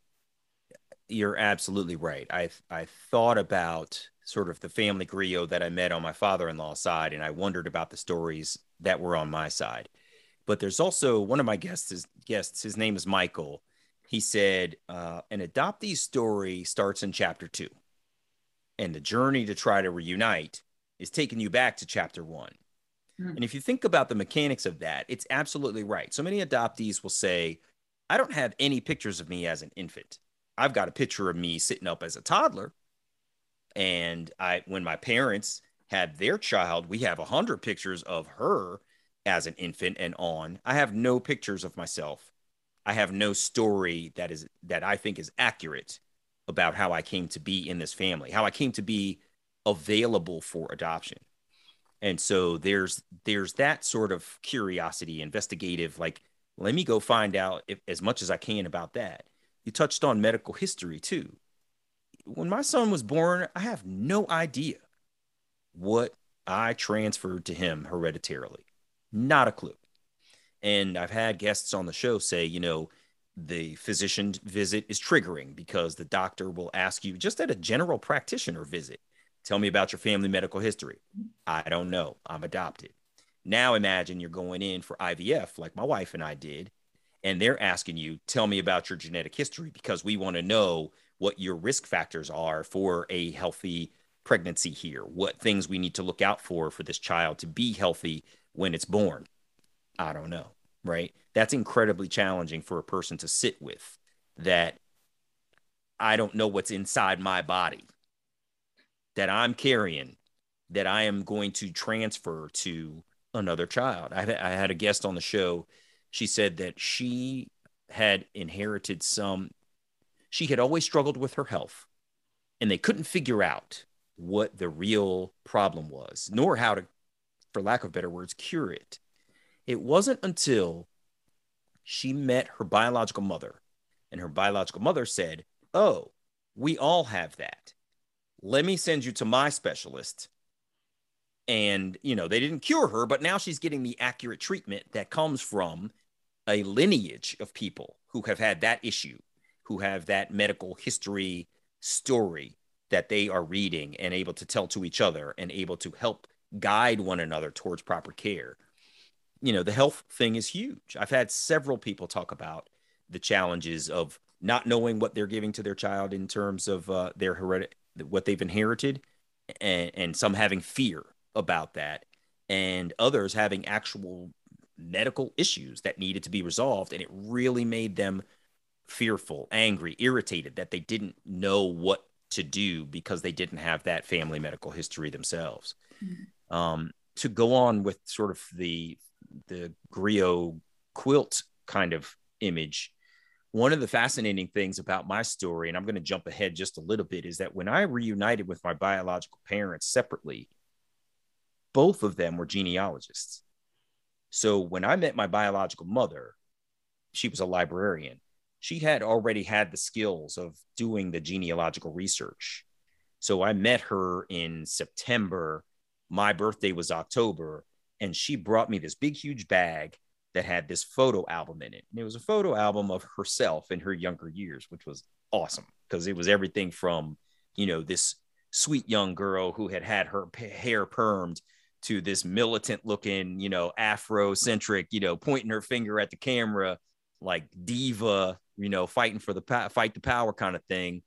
you're absolutely right. I I thought about sort of the family griot that I met on my father-in-law's side, and I wondered about the stories that were on my side. But there's also one of my guests. Is, guests, his name is Michael. He said uh, an adoptee story starts in chapter two, and the journey to try to reunite is taking you back to chapter one. Mm. And if you think about the mechanics of that, it's absolutely right. So many adoptees will say, "I don't have any pictures of me as an infant." I've got a picture of me sitting up as a toddler. And I, when my parents had their child, we have a hundred pictures of her as an infant and on. I have no pictures of myself. I have no story that is that I think is accurate about how I came to be in this family, how I came to be available for adoption. And so there's there's that sort of curiosity, investigative, like let me go find out if, as much as I can about that you touched on medical history too. When my son was born, I have no idea what I transferred to him hereditarily. Not a clue. And I've had guests on the show say, you know, the physician visit is triggering because the doctor will ask you just at a general practitioner visit, tell me about your family medical history. I don't know. I'm adopted. Now imagine you're going in for IVF like my wife and I did, and they're asking you, tell me about your genetic history because we want to know what your risk factors are for a healthy pregnancy here, what things we need to look out for for this child to be healthy when it's born. I don't know, right? That's incredibly challenging for a person to sit with that I don't know what's inside my body that I'm carrying that I am going to transfer to another child. I, had a guest on the show she said that she had inherited some, she had always struggled with her health and they couldn't figure out what the real problem was, nor how to, for lack of better words, cure it. It wasn't until she met her biological mother and her biological mother said, Oh, we all have that. Let me send you to my specialist. And, you know, they didn't cure her, but now she's getting the accurate treatment that comes from a lineage of people who have had that issue, who have that medical history story that they are reading and able to tell to each other and able to help guide one another towards proper care. You know, the health thing is huge. I've had several people talk about the challenges of not knowing what they're giving to their child in terms of uh, their heredit, what they've inherited, and, and some having fear about that, and others having actual medical issues that needed to be resolved. And it really made them fearful, angry, irritated that they didn't know what to do because they didn't have that family medical history themselves. Mm-hmm. Um, to go on with sort of the the griot quilt kind of image one of the fascinating things about my story, and I'm going to jump ahead just a little bit, is that when I reunited with my biological parents separately, both of them were genealogists. So when I met my biological mother, she was a librarian. She had already had the skills of doing the genealogical research. So I met her in September. My birthday was October, and she brought me this big, huge bag that had this photo album in it. And it was a photo album of herself in her younger years, which was awesome because it was everything from, you know, this sweet young girl who had had her hair permed to this militant looking, you know, Afrocentric, you know, pointing her finger at the camera, like diva, you know, fighting for the pa- fight the power kind of thing,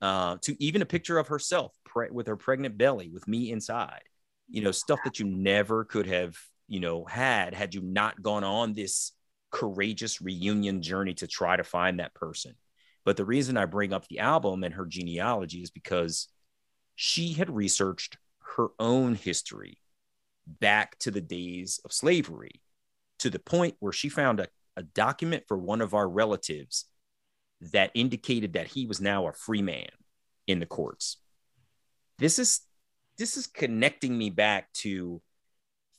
uh, to even a picture of herself pre- with her pregnant belly with me inside, you know, stuff that you never could have you know had had you not gone on this courageous reunion journey to try to find that person. But the reason i bring up the album and her genealogy is because she had researched her own history back to the days of slavery to the point where she found a, a document for one of our relatives that indicated that he was now a free man in the courts this is this is connecting me back to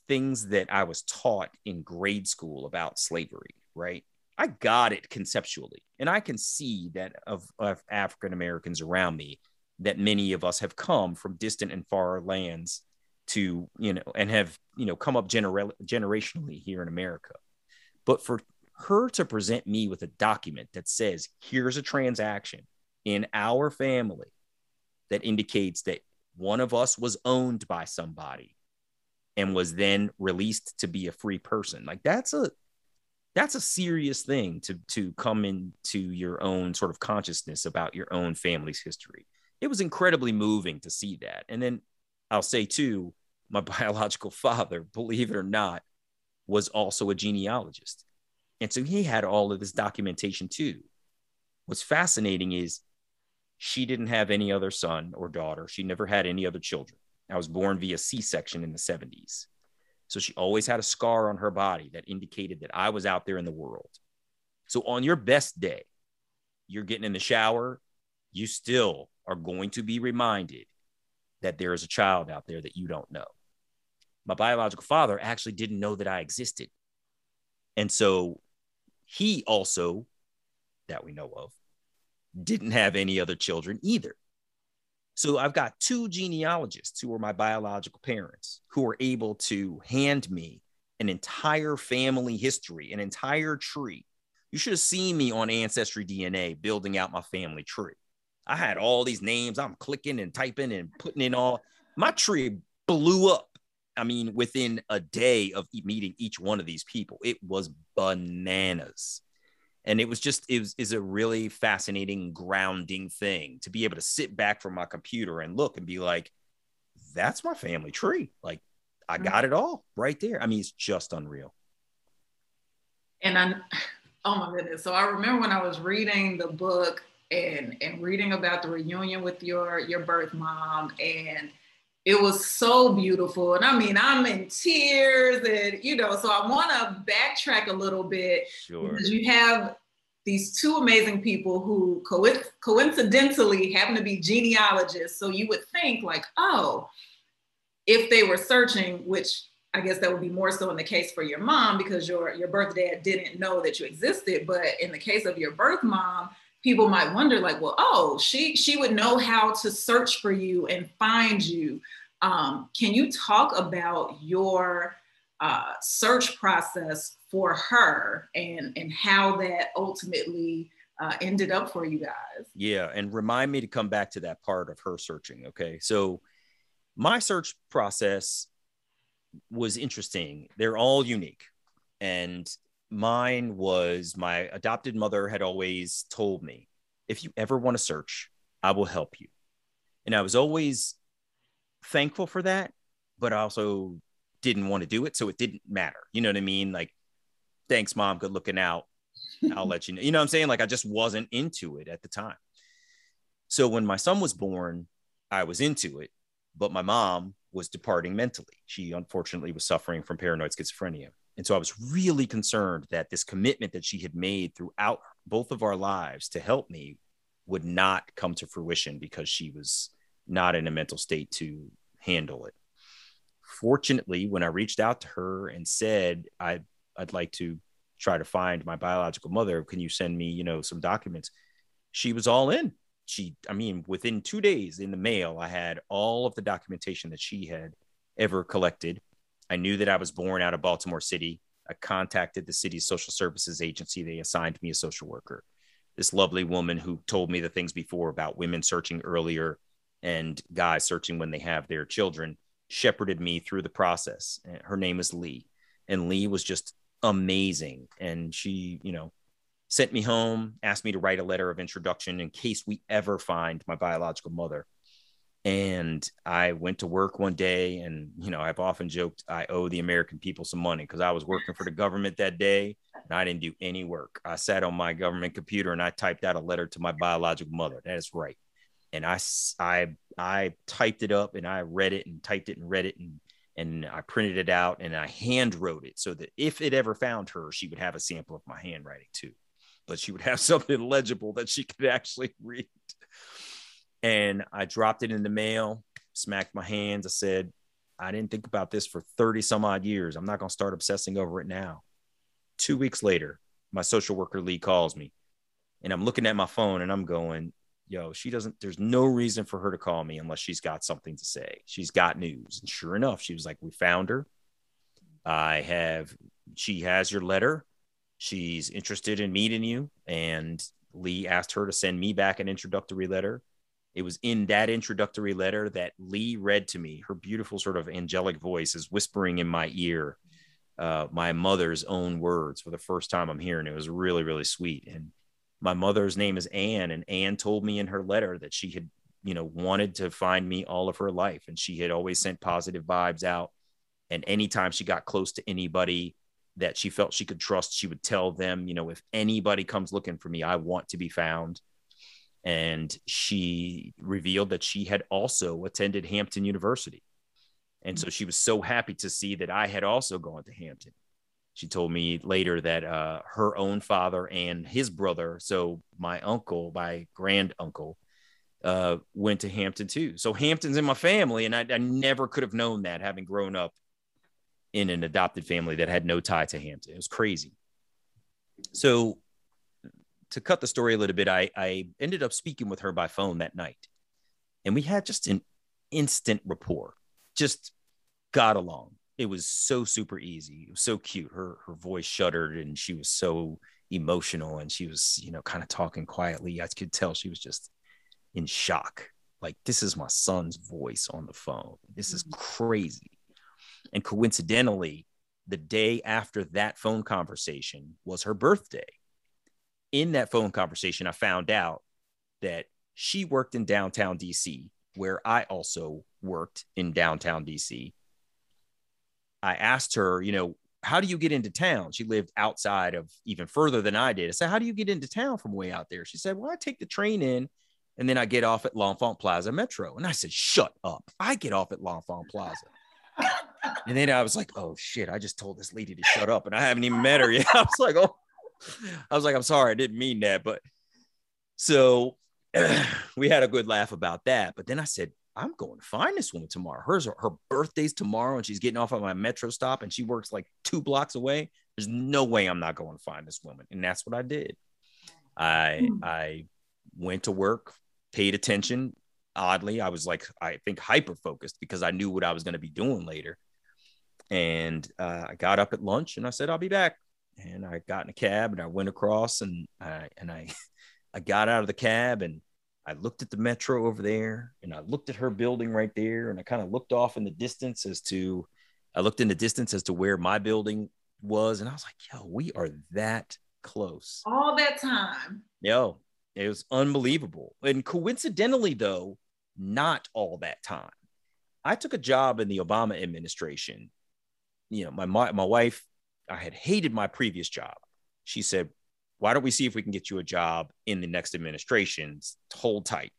things that I was taught in grade school about slavery, right? I got it conceptually. And I can see that of, of African Americans around me, that many of us have come from distant and far lands to, you know, and have, you know, come up genera- generationally here in America. But for her to present me with a document that says, here's a transaction in our family that indicates that one of us was owned by somebody and was then released to be a free person. Like that's a that's a serious thing to to come into your own sort of consciousness about your own family's history. It was incredibly moving to see that. And then I'll say too, my biological father, believe it or not, was also a genealogist. And so he had all of this documentation too. What's fascinating is she didn't have any other son or daughter. She never had any other children. I was born via C section in the 70s. So she always had a scar on her body that indicated that I was out there in the world. So on your best day, you're getting in the shower, you still are going to be reminded that there is a child out there that you don't know. My biological father actually didn't know that I existed. And so he also, that we know of, didn't have any other children either. So I've got two genealogists who are my biological parents who are able to hand me an entire family history, an entire tree. You should have seen me on Ancestry DNA building out my family tree. I had all these names. I'm clicking and typing and putting in all. My tree blew up. I mean, within a day of meeting each one of these people, it was bananas and it was just it was is a really fascinating grounding thing to be able to sit back from my computer and look and be like that's my family tree like i mm-hmm. got it all right there i mean it's just unreal
and i oh my goodness so i remember when i was reading the book and and reading about the reunion with your your birth mom and it was so beautiful. And I mean, I'm in tears and, you know, so I want to backtrack a little bit. Sure. Because you have these two amazing people who co- coincidentally happen to be genealogists. So you would think like, oh, if they were searching, which I guess that would be more so in the case for your mom because your your birth dad didn't know that you existed. But in the case of your birth mom, people might wonder like well oh she she would know how to search for you and find you. Um, can you talk about your uh, search process for her and and how that ultimately uh, ended up for you guys?
Yeah and remind me to come back to that part of her searching okay? So my search process was interesting. They're all unique and mine was my adopted mother had always told me if you ever want to search, I will help you. And I was always thankful for that, but I also didn't want to do it. So it didn't matter. You know what I mean? Like, thanks, mom. Good looking out. I'll let you know. You know what I'm saying? Like, I just wasn't into it at the time. So when my son was born, I was into it, but my mom was departing mentally. She unfortunately was suffering from paranoid schizophrenia. And so I was really concerned that this commitment that she had made throughout both of our lives to help me would not come to fruition because she was not in a mental state to handle it. Fortunately, when I reached out to her and said, I, I'd like to try to find my biological mother, can you send me, you know, some documents? She was all in. She, I mean, within two days in the mail, I had all of the documentation that she had ever collected. I knew that I was born out of Baltimore City. I contacted the city's social services agency. They assigned me a social worker. This lovely woman who told me the things before about women searching earlier and guys searching when they have their children shepherded me through the process. Her name is Lee, and Lee was just amazing. And she, you know, sent me home, asked me to write a letter of introduction in case we ever find my biological mother. And I went to work one day, and you know, I've often joked I owe the American people some money because I was working for the government that day and I didn't do any work. I sat on my government computer and I typed out a letter to my biological mother. That is right. And I, I, I typed it up and I read it and typed it and read it and and I printed it out and I hand wrote it so that if it ever found her, she would have a sample of my handwriting too, but she would have something legible that she could actually read and I dropped it in the mail, smacked my hands. I said, I didn't think about this for 30 some odd years. I'm not going to start obsessing over it now. Two weeks later, my social worker Lee calls me and I'm looking at my phone and I'm going, yo, she doesn't, there's no reason for her to call me unless she's got something to say. She's got news. And sure enough, she was like, we found her. I have, she has your letter. She's interested in meeting you. And Lee asked her to send me back an introductory letter it was in that introductory letter that Lee read to me. Her beautiful, sort of angelic voice is whispering in my ear uh, my mother's own words for the first time I'm hearing it. It was really, really sweet. And my mother's name is Anne, and Anne told me in her letter that she had, you know, wanted to find me all of her life, and she had always sent positive vibes out. And anytime she got close to anybody that she felt she could trust, she would tell them, you know, if anybody comes looking for me, I want to be found and she revealed that she had also attended Hampton University. And so she was so happy to see that I had also gone to Hampton. She told me later that uh, her own father and his brother, so my uncle, my grand uncle, uh, went to Hampton too. So Hampton's in my family, and I, I never could have known that having grown up in an adopted family that had no tie to Hampton. It was crazy. So to cut the story a little bit, I, I ended up speaking with her by phone that night. And we had just an instant rapport, just got along. It was so super easy. It was so cute. Her her voice shuddered and she was so emotional and she was, you know, kind of talking quietly. I could tell she was just in shock. Like, this is my son's voice on the phone. This is mm-hmm. crazy. And coincidentally, the day after that phone conversation was her birthday in that phone conversation, I found out that she worked in downtown DC, where I also worked in downtown DC. I asked her, you know, how do you get into town? She lived outside of even further than I did. I said, how do you get into town from way out there? She said, well, I take the train in and then I get off at L'Enfant Plaza Metro. And I said, shut up. I get off at L'Enfant Plaza. and then I was like, oh shit, I just told this lady to shut up and I haven't even met her yet. I was like, oh, I was like, I'm sorry, I didn't mean that. But so we had a good laugh about that. But then I said, I'm going to find this woman tomorrow. Hers her birthday's tomorrow, and she's getting off at my metro stop, and she works like two blocks away. There's no way I'm not going to find this woman, and that's what I did. I hmm. I went to work, paid attention. Oddly, I was like I think hyper focused because I knew what I was going to be doing later. And uh, I got up at lunch, and I said I'll be back and I got in a cab and I went across and I and I I got out of the cab and I looked at the metro over there and I looked at her building right there and I kind of looked off in the distance as to I looked in the distance as to where my building was and I was like, yo, we are that close.
All that time.
Yo, it was unbelievable. And coincidentally though, not all that time. I took a job in the Obama administration. You know, my my, my wife I had hated my previous job. She said, Why don't we see if we can get you a job in the next administration? Hold tight.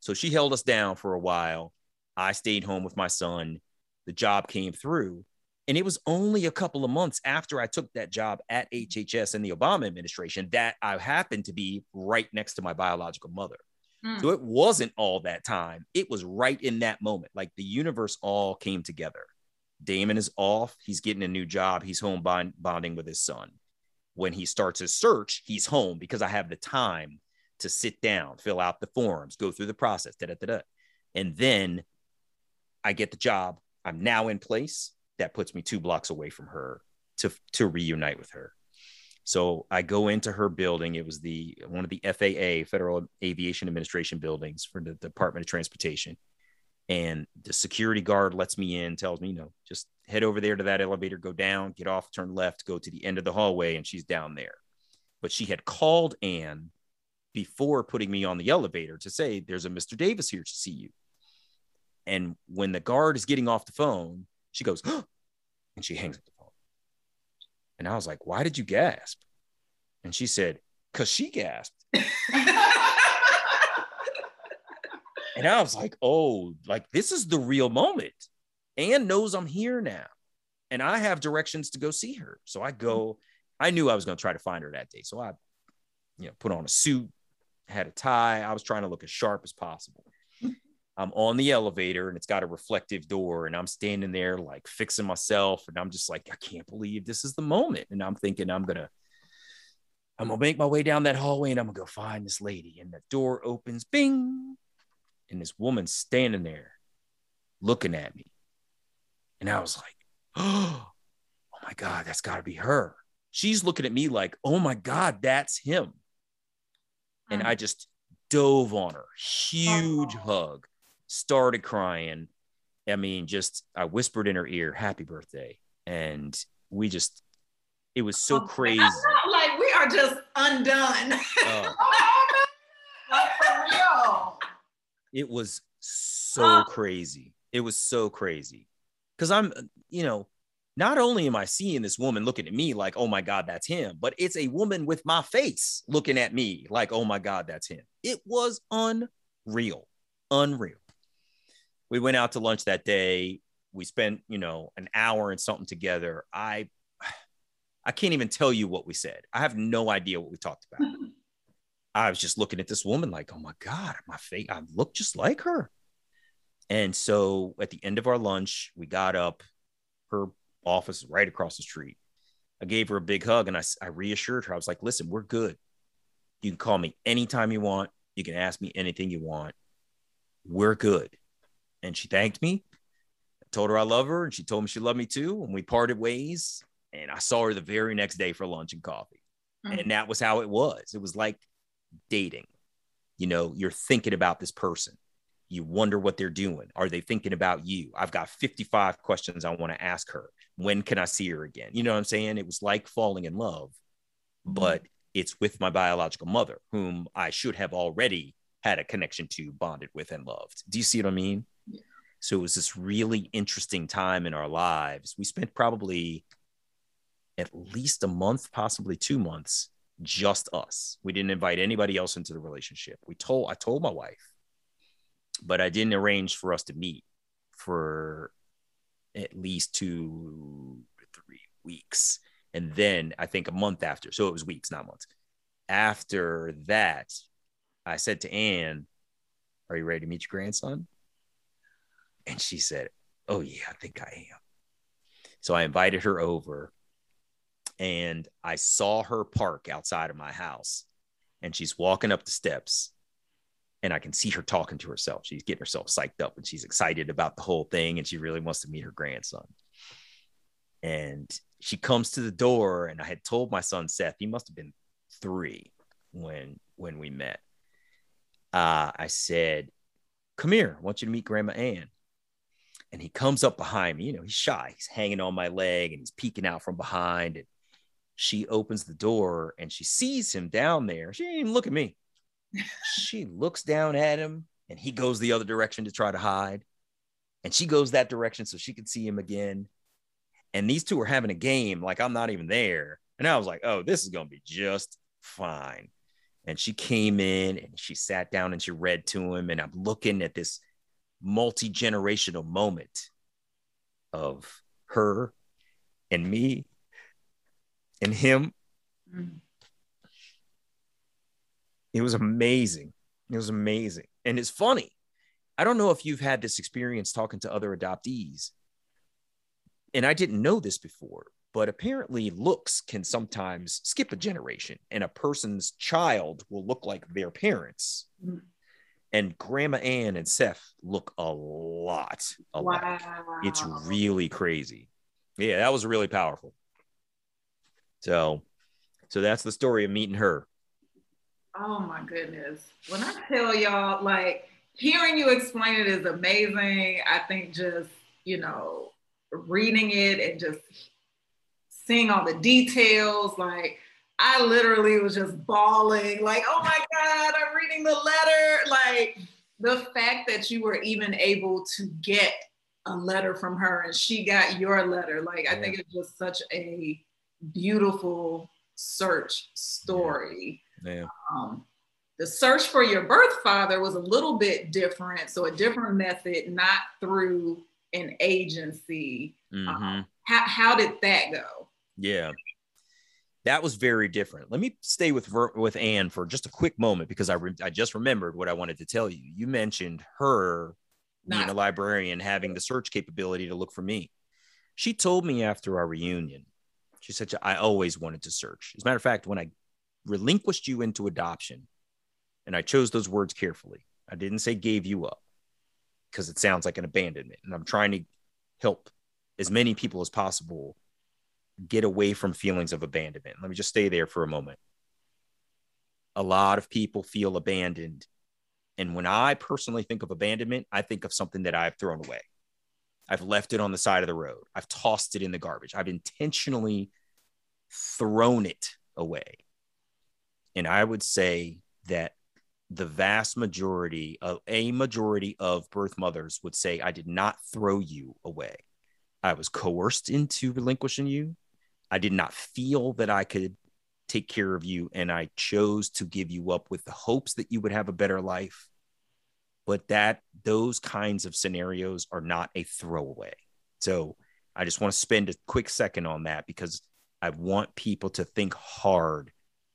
So she held us down for a while. I stayed home with my son. The job came through. And it was only a couple of months after I took that job at HHS in the Obama administration that I happened to be right next to my biological mother. Mm. So it wasn't all that time. It was right in that moment. Like the universe all came together. Damon is off. He's getting a new job. He's home bond- bonding with his son. When he starts his search, he's home because I have the time to sit down, fill out the forms, go through the process, da, da, da, da. and then I get the job. I'm now in place. That puts me two blocks away from her to to reunite with her. So I go into her building. It was the one of the FAA, Federal Aviation Administration buildings for the Department of Transportation. And the security guard lets me in, tells me, you know, just head over there to that elevator, go down, get off, turn left, go to the end of the hallway, and she's down there. But she had called Anne before putting me on the elevator to say, There's a Mr. Davis here to see you. And when the guard is getting off the phone, she goes, and she hangs up the phone. And I was like, Why did you gasp? And she said, Because she gasped. And I was like, oh, like this is the real moment. Anne knows I'm here now. And I have directions to go see her. So I go, I knew I was going to try to find her that day. So I, you know, put on a suit, had a tie. I was trying to look as sharp as possible. I'm on the elevator and it's got a reflective door, and I'm standing there like fixing myself. And I'm just like, I can't believe this is the moment. And I'm thinking, I'm going to, I'm going to make my way down that hallway and I'm going to go find this lady. And the door opens, bing and this woman standing there looking at me. And I was like, oh, my God, that's got to be her. She's looking at me like, oh my God, that's him. And I just dove on her, huge oh. hug, started crying. I mean, just I whispered in her ear, happy birthday. And we just, it was so oh, crazy.
Like we are just undone. Uh, like for
real it was so ah! crazy. It was so crazy. Cause I'm, you know, not only am I seeing this woman looking at me like, oh my God, that's him, but it's a woman with my face looking at me like, oh my God, that's him. It was unreal, unreal. We went out to lunch that day. We spent, you know, an hour and something together. I, I can't even tell you what we said. I have no idea what we talked about. I was just looking at this woman like, oh my God, my face, I look just like her. And so at the end of our lunch, we got up. Her office is right across the street. I gave her a big hug and I, I reassured her. I was like, listen, we're good. You can call me anytime you want. You can ask me anything you want. We're good. And she thanked me. I told her I love her and she told me she loved me too. And we parted ways. And I saw her the very next day for lunch and coffee. Mm-hmm. And that was how it was. It was like dating. You know, you're thinking about this person. You wonder what they're doing. Are they thinking about you? I've got 55 questions I want to ask her. When can I see her again? You know what I'm saying? It was like falling in love, mm-hmm. but it's with my biological mother, whom I should have already had a connection to, bonded with, and loved. Do you see what I mean? Yeah. So it was this really interesting time in our lives. We spent probably at least a month, possibly two months, just us. We didn't invite anybody else into the relationship. We told I told my wife, but I didn't arrange for us to meet for at least two to three weeks. And then I think a month after, so it was weeks, not months. After that, I said to Anne, Are you ready to meet your grandson? And she said, Oh, yeah, I think I am. So I invited her over and I saw her park outside of my house and she's walking up the steps and I can see her talking to herself. She's getting herself psyched up and she's excited about the whole thing and she really wants to meet her grandson. And she comes to the door and I had told my son Seth, he must have been 3 when when we met. Uh, I said, "Come here, I want you to meet Grandma Ann." And he comes up behind me. You know, he's shy. He's hanging on my leg and he's peeking out from behind. And she opens the door and she sees him down there. She didn't even look at me. she looks down at him and he goes the other direction to try to hide. And she goes that direction so she can see him again. And these two are having a game like I'm not even there. And I was like, oh, this is going to be just fine. And she came in and she sat down and she read to him. And I'm looking at this multi generational moment of her and me and him. Mm. It was amazing. It was amazing. And it's funny. I don't know if you've had this experience talking to other adoptees. And I didn't know this before, but apparently looks can sometimes skip a generation and a person's child will look like their parents. Mm. And Grandma Ann and Seth look a lot alike. Wow. It's really crazy. Yeah, that was really powerful. So, so that's the story of meeting her.
Oh my goodness. When I tell y'all, like, hearing you explain it is amazing. I think just, you know, reading it and just seeing all the details, like, I literally was just bawling, like, oh my God, I'm reading the letter. Like, the fact that you were even able to get a letter from her and she got your letter, like, yeah. I think it's just such a beautiful search story.
Yeah. yeah.
Um, the search for your birth father was a little bit different. So, a different method, not through an agency. Mm-hmm. Um, how, how did that go?
Yeah. That was very different. Let me stay with with Anne for just a quick moment because I re- I just remembered what I wanted to tell you. You mentioned her not- being a librarian having the search capability to look for me. She told me after our reunion, she said, I always wanted to search. As a matter of fact, when I relinquished you into adoption, and I chose those words carefully, I didn't say gave you up because it sounds like an abandonment. And I'm trying to help as many people as possible get away from feelings of abandonment. Let me just stay there for a moment. A lot of people feel abandoned. And when I personally think of abandonment, I think of something that I've thrown away. I've left it on the side of the road. I've tossed it in the garbage. I've intentionally thrown it away. And I would say that the vast majority of a majority of birth mothers would say, I did not throw you away. I was coerced into relinquishing you. I did not feel that I could take care of you. And I chose to give you up with the hopes that you would have a better life but that those kinds of scenarios are not a throwaway. So I just want to spend a quick second on that because I want people to think hard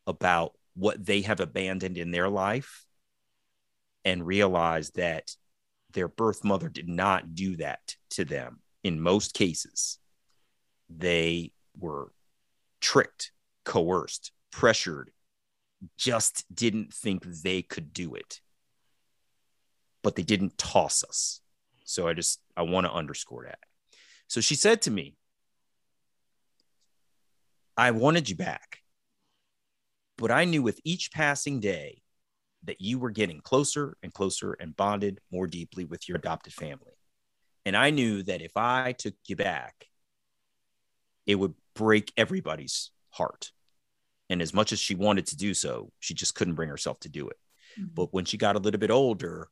about what they have abandoned in their life and realize that their birth mother did not do that to them in most cases. They were tricked, coerced, pressured, just didn't think they could do it but they didn't toss us. So I just, I want to underscore that. So she said to me, I wanted you back, but I knew with each passing day that you were getting closer and closer and bonded more deeply with your adopted family. And I knew that if I took you back, it would break everybody's heart. And as much as she wanted to do so, she just couldn't bring herself to do it. Mm-hmm. But when she got a little bit older,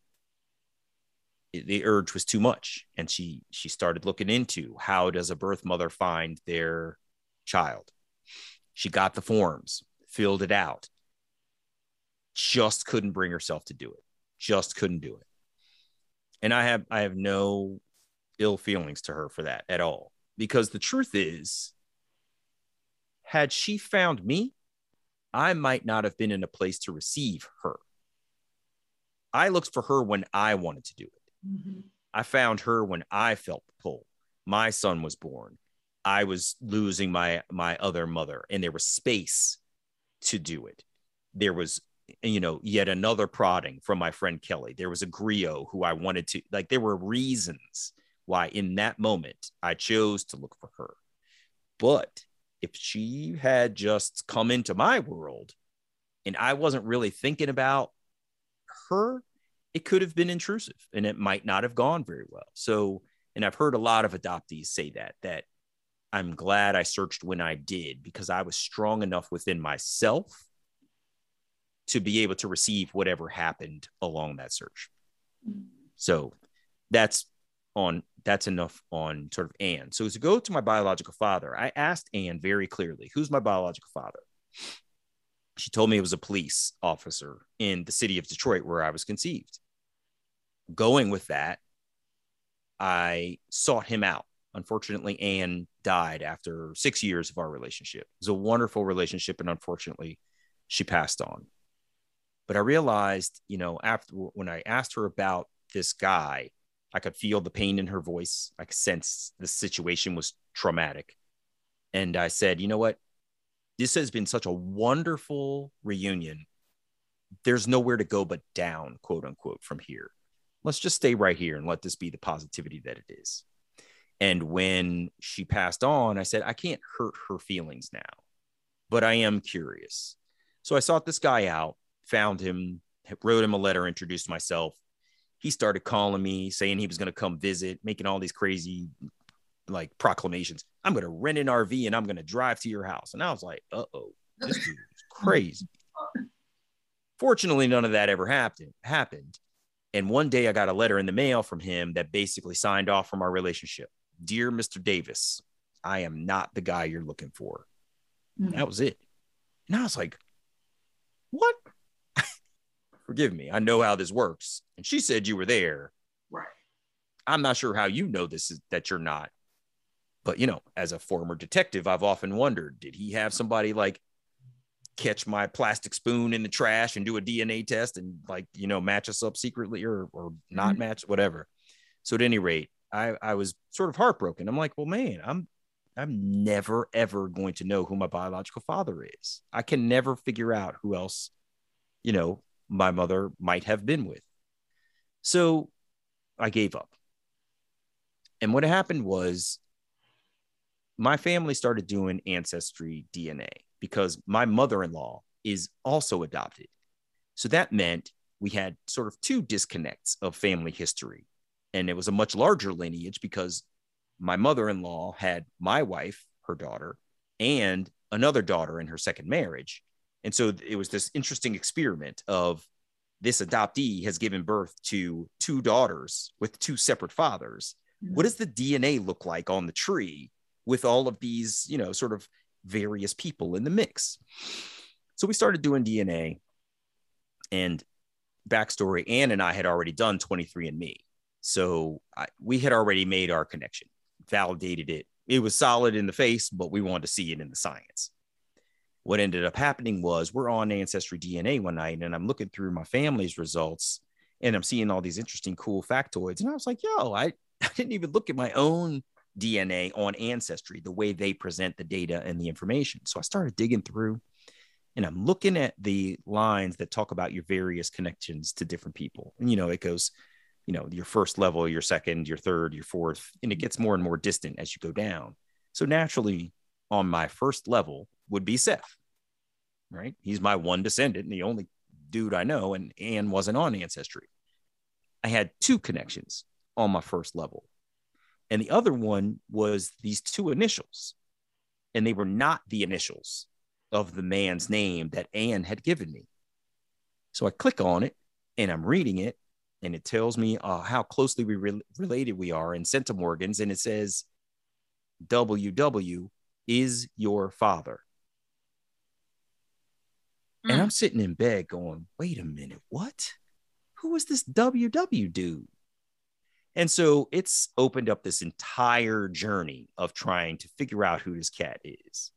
the urge was too much and she she started looking into how does a birth mother find their child she got the forms filled it out just couldn't bring herself to do it just couldn't do it and i have i have no ill feelings to her for that at all because the truth is had she found me i might not have been in a place to receive her i looked for her when i wanted to do it Mm-hmm. I found her when I felt the pull. My son was born. I was losing my my other mother, and there was space to do it. There was, you know, yet another prodding from my friend Kelly. There was a griot who I wanted to like. There were reasons why, in that moment, I chose to look for her. But if she had just come into my world, and I wasn't really thinking about her, it could have been intrusive and it might not have gone very well. So, and I've heard a lot of adoptees say that, that I'm glad I searched when I did because I was strong enough within myself to be able to receive whatever happened along that search. So that's on that's enough on sort of Anne. So to go to my biological father, I asked Anne very clearly, who's my biological father? She told me it was a police officer in the city of Detroit where I was conceived. Going with that, I sought him out Unfortunately, Anne died after six years of our relationship. It was a wonderful relationship, and unfortunately, she passed on. But I realized, you know, after when I asked her about this guy, I could feel the pain in her voice. I could sense the situation was traumatic. And I said, you know what? This has been such a wonderful reunion. There's nowhere to go but down, quote unquote, from here. Let's just stay right here and let this be the positivity that it is. And when she passed on, I said, I can't hurt her feelings now, but I am curious. So I sought this guy out, found him, wrote him a letter, introduced myself. He started calling me, saying he was going to come visit, making all these crazy like proclamations. I'm going to rent an RV and I'm going to drive to your house. And I was like, uh oh, this dude is crazy. Fortunately, none of that ever happened. Happened. And one day I got a letter in the mail from him that basically signed off from our relationship. Dear Mr. Davis, I am not the guy you're looking for. Mm-hmm. That was it. And I was like, what? Forgive me. I know how this works. And she said you were there.
Right.
I'm not sure how you know this is that you're not. But you know, as a former detective, I've often wondered, did he have somebody like catch my plastic spoon in the trash and do a DNA test and like, you know, match us up secretly or or not mm-hmm. match, whatever. So at any rate, I, I was sort of heartbroken. I'm like, well, man, I'm I'm never ever going to know who my biological father is. I can never figure out who else, you know, my mother might have been with. So I gave up. And what happened was my family started doing ancestry DNA because my mother-in-law is also adopted. So that meant we had sort of two disconnects of family history and it was a much larger lineage because my mother-in-law had my wife her daughter and another daughter in her second marriage. And so it was this interesting experiment of this adoptee has given birth to two daughters with two separate fathers. Mm-hmm. what does the dna look like on the tree with all of these you know sort of various people in the mix? So we started doing dna and backstory anne and i had already done 23andme so I, we had already made our connection, validated it. It was solid in the face, but we wanted to see it in the science. What ended up happening was we're on Ancestry DNA one night, and I'm looking through my family's results, and I'm seeing all these interesting, cool factoids. And I was like, yo, I, I didn't even look at my own DNA on Ancestry, the way they present the data and the information. So I started digging through and I'm looking at the lines that talk about your various connections to different people. And, you know, it goes you know your first level your second your third your fourth and it gets more and more distant as you go down. So naturally on my first level would be seth right? He's my one descendant and the only dude i know and anne wasn't on ancestry. I had two connections on my first level. And the other one was these two initials. And they were not the initials of the man's name that anne had given me. So i click on it and i'm reading it and it tells me uh, how closely we re- related we are in centimorgans, and it says WW is your father. Mm. And I'm sitting in bed going, wait a minute, what? Who is this WW dude? And so it's opened up this entire journey of trying to figure out who this cat is.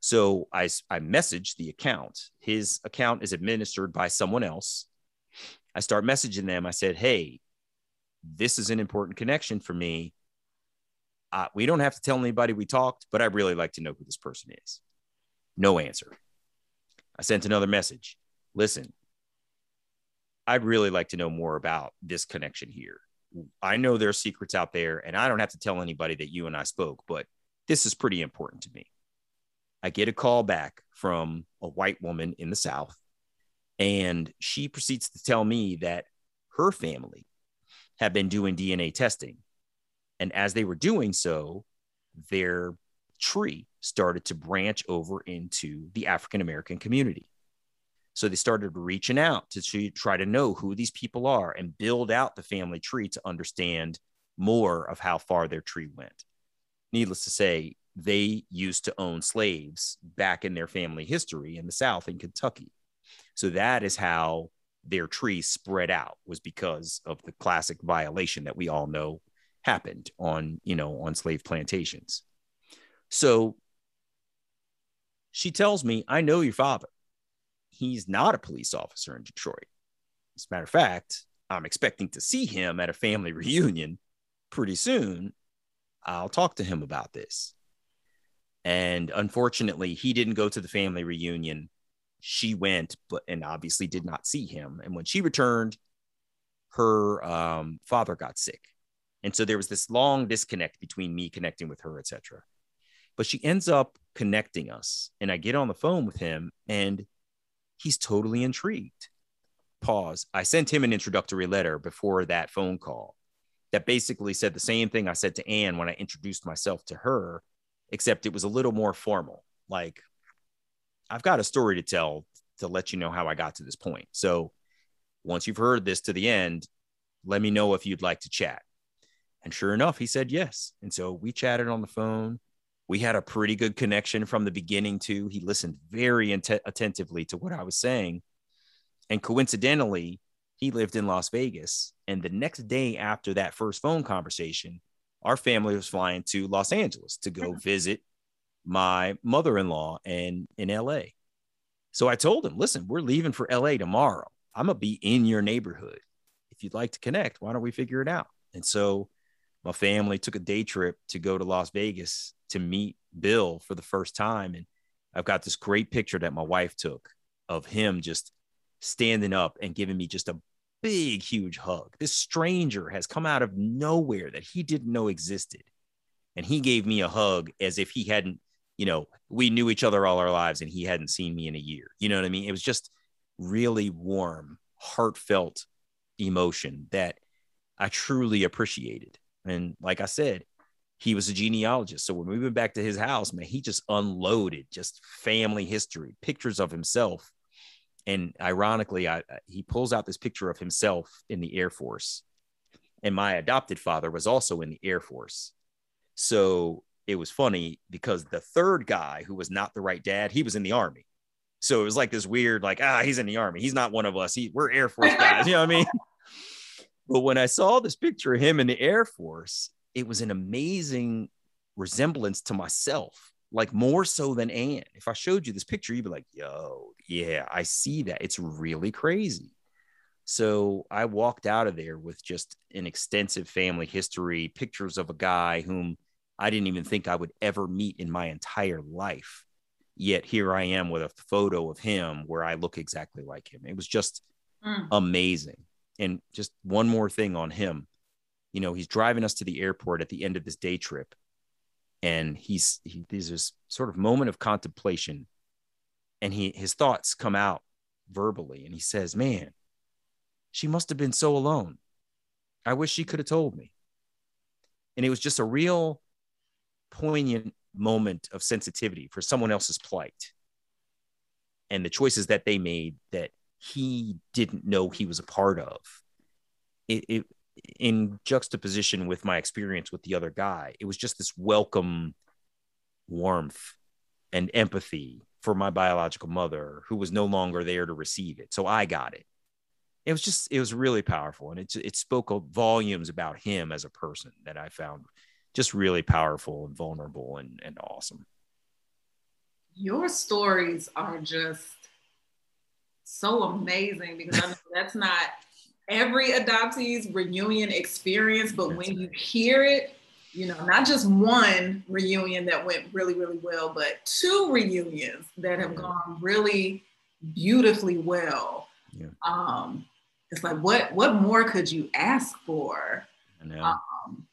So I, I messaged the account. His account is administered by someone else. I start messaging them. I said, Hey, this is an important connection for me. Uh, we don't have to tell anybody we talked, but I'd really like to know who this person is. No answer. I sent another message. Listen, I'd really like to know more about this connection here. I know there are secrets out there, and I don't have to tell anybody that you and I spoke, but this is pretty important to me. I get a call back from a white woman in the South and she proceeds to tell me that her family had been doing DNA testing. And as they were doing so, their tree started to branch over into the African American community. So they started reaching out to try to know who these people are and build out the family tree to understand more of how far their tree went. Needless to say, they used to own slaves back in their family history in the South in Kentucky. So that is how their tree spread out was because of the classic violation that we all know happened on, you know, on slave plantations. So she tells me, I know your father. He's not a police officer in Detroit. As a matter of fact, I'm expecting to see him at a family reunion pretty soon. I'll talk to him about this. And unfortunately, he didn't go to the family reunion. She went, but and obviously did not see him. And when she returned, her um, father got sick, and so there was this long disconnect between me connecting with her, etc. But she ends up connecting us, and I get on the phone with him, and he's totally intrigued. Pause. I sent him an introductory letter before that phone call that basically said the same thing I said to Anne when I introduced myself to her except it was a little more formal. Like, I've got a story to tell to let you know how I got to this point. So, once you've heard this to the end, let me know if you'd like to chat. And sure enough, he said yes. And so we chatted on the phone. We had a pretty good connection from the beginning, too. He listened very int- attentively to what I was saying. And coincidentally, he lived in Las Vegas. And the next day after that first phone conversation, our family was flying to Los Angeles to go mm-hmm. visit my mother-in-law and in LA. So I told him, listen, we're leaving for LA tomorrow. I'm gonna be in your neighborhood. If you'd like to connect, why don't we figure it out? And so my family took a day trip to go to Las Vegas to meet Bill for the first time. And I've got this great picture that my wife took of him just standing up and giving me just a big, huge hug. This stranger has come out of nowhere that he didn't know existed. And he gave me a hug as if he hadn't, you know, we knew each other all our lives and he hadn't seen me in a year. You know what I mean? It was just really warm, heartfelt emotion that I truly appreciated. And like I said, he was a genealogist. So when we went back to his house, man, he just unloaded just family history, pictures of himself and ironically, I, he pulls out this picture of himself in the Air Force. And my adopted father was also in the Air Force. So it was funny because the third guy who was not the right dad, he was in the army. So it was like this weird, like, ah, he's in the army. He's not one of us. He, we're Air Force guys. You know what I mean? But when I saw this picture of him in the Air Force, it was an amazing resemblance to myself like more so than Anne. If I showed you this picture, you'd be like, yo, yeah, I see that. It's really crazy. So I walked out of there with just an extensive family history, pictures of a guy whom I didn't even think I would ever meet in my entire life. Yet here I am with a photo of him where I look exactly like him. It was just mm. amazing. And just one more thing on him. You know, he's driving us to the airport at the end of this day trip and he's he, there's this sort of moment of contemplation and he his thoughts come out verbally and he says man she must have been so alone i wish she could have told me and it was just a real poignant moment of sensitivity for someone else's plight and the choices that they made that he didn't know he was a part of it, it in juxtaposition with my experience with the other guy, it was just this welcome warmth and empathy for my biological mother who was no longer there to receive it. So I got it. It was just, it was really powerful. And it, it spoke volumes about him as a person that I found just really powerful and vulnerable and, and awesome.
Your stories are just so amazing because I know that's not every adoptee's reunion experience, but when you hear it, you know, not just one reunion that went really, really well, but two reunions that have gone really beautifully well. Yeah. Um, it's like what what more could you ask for? I know. Um,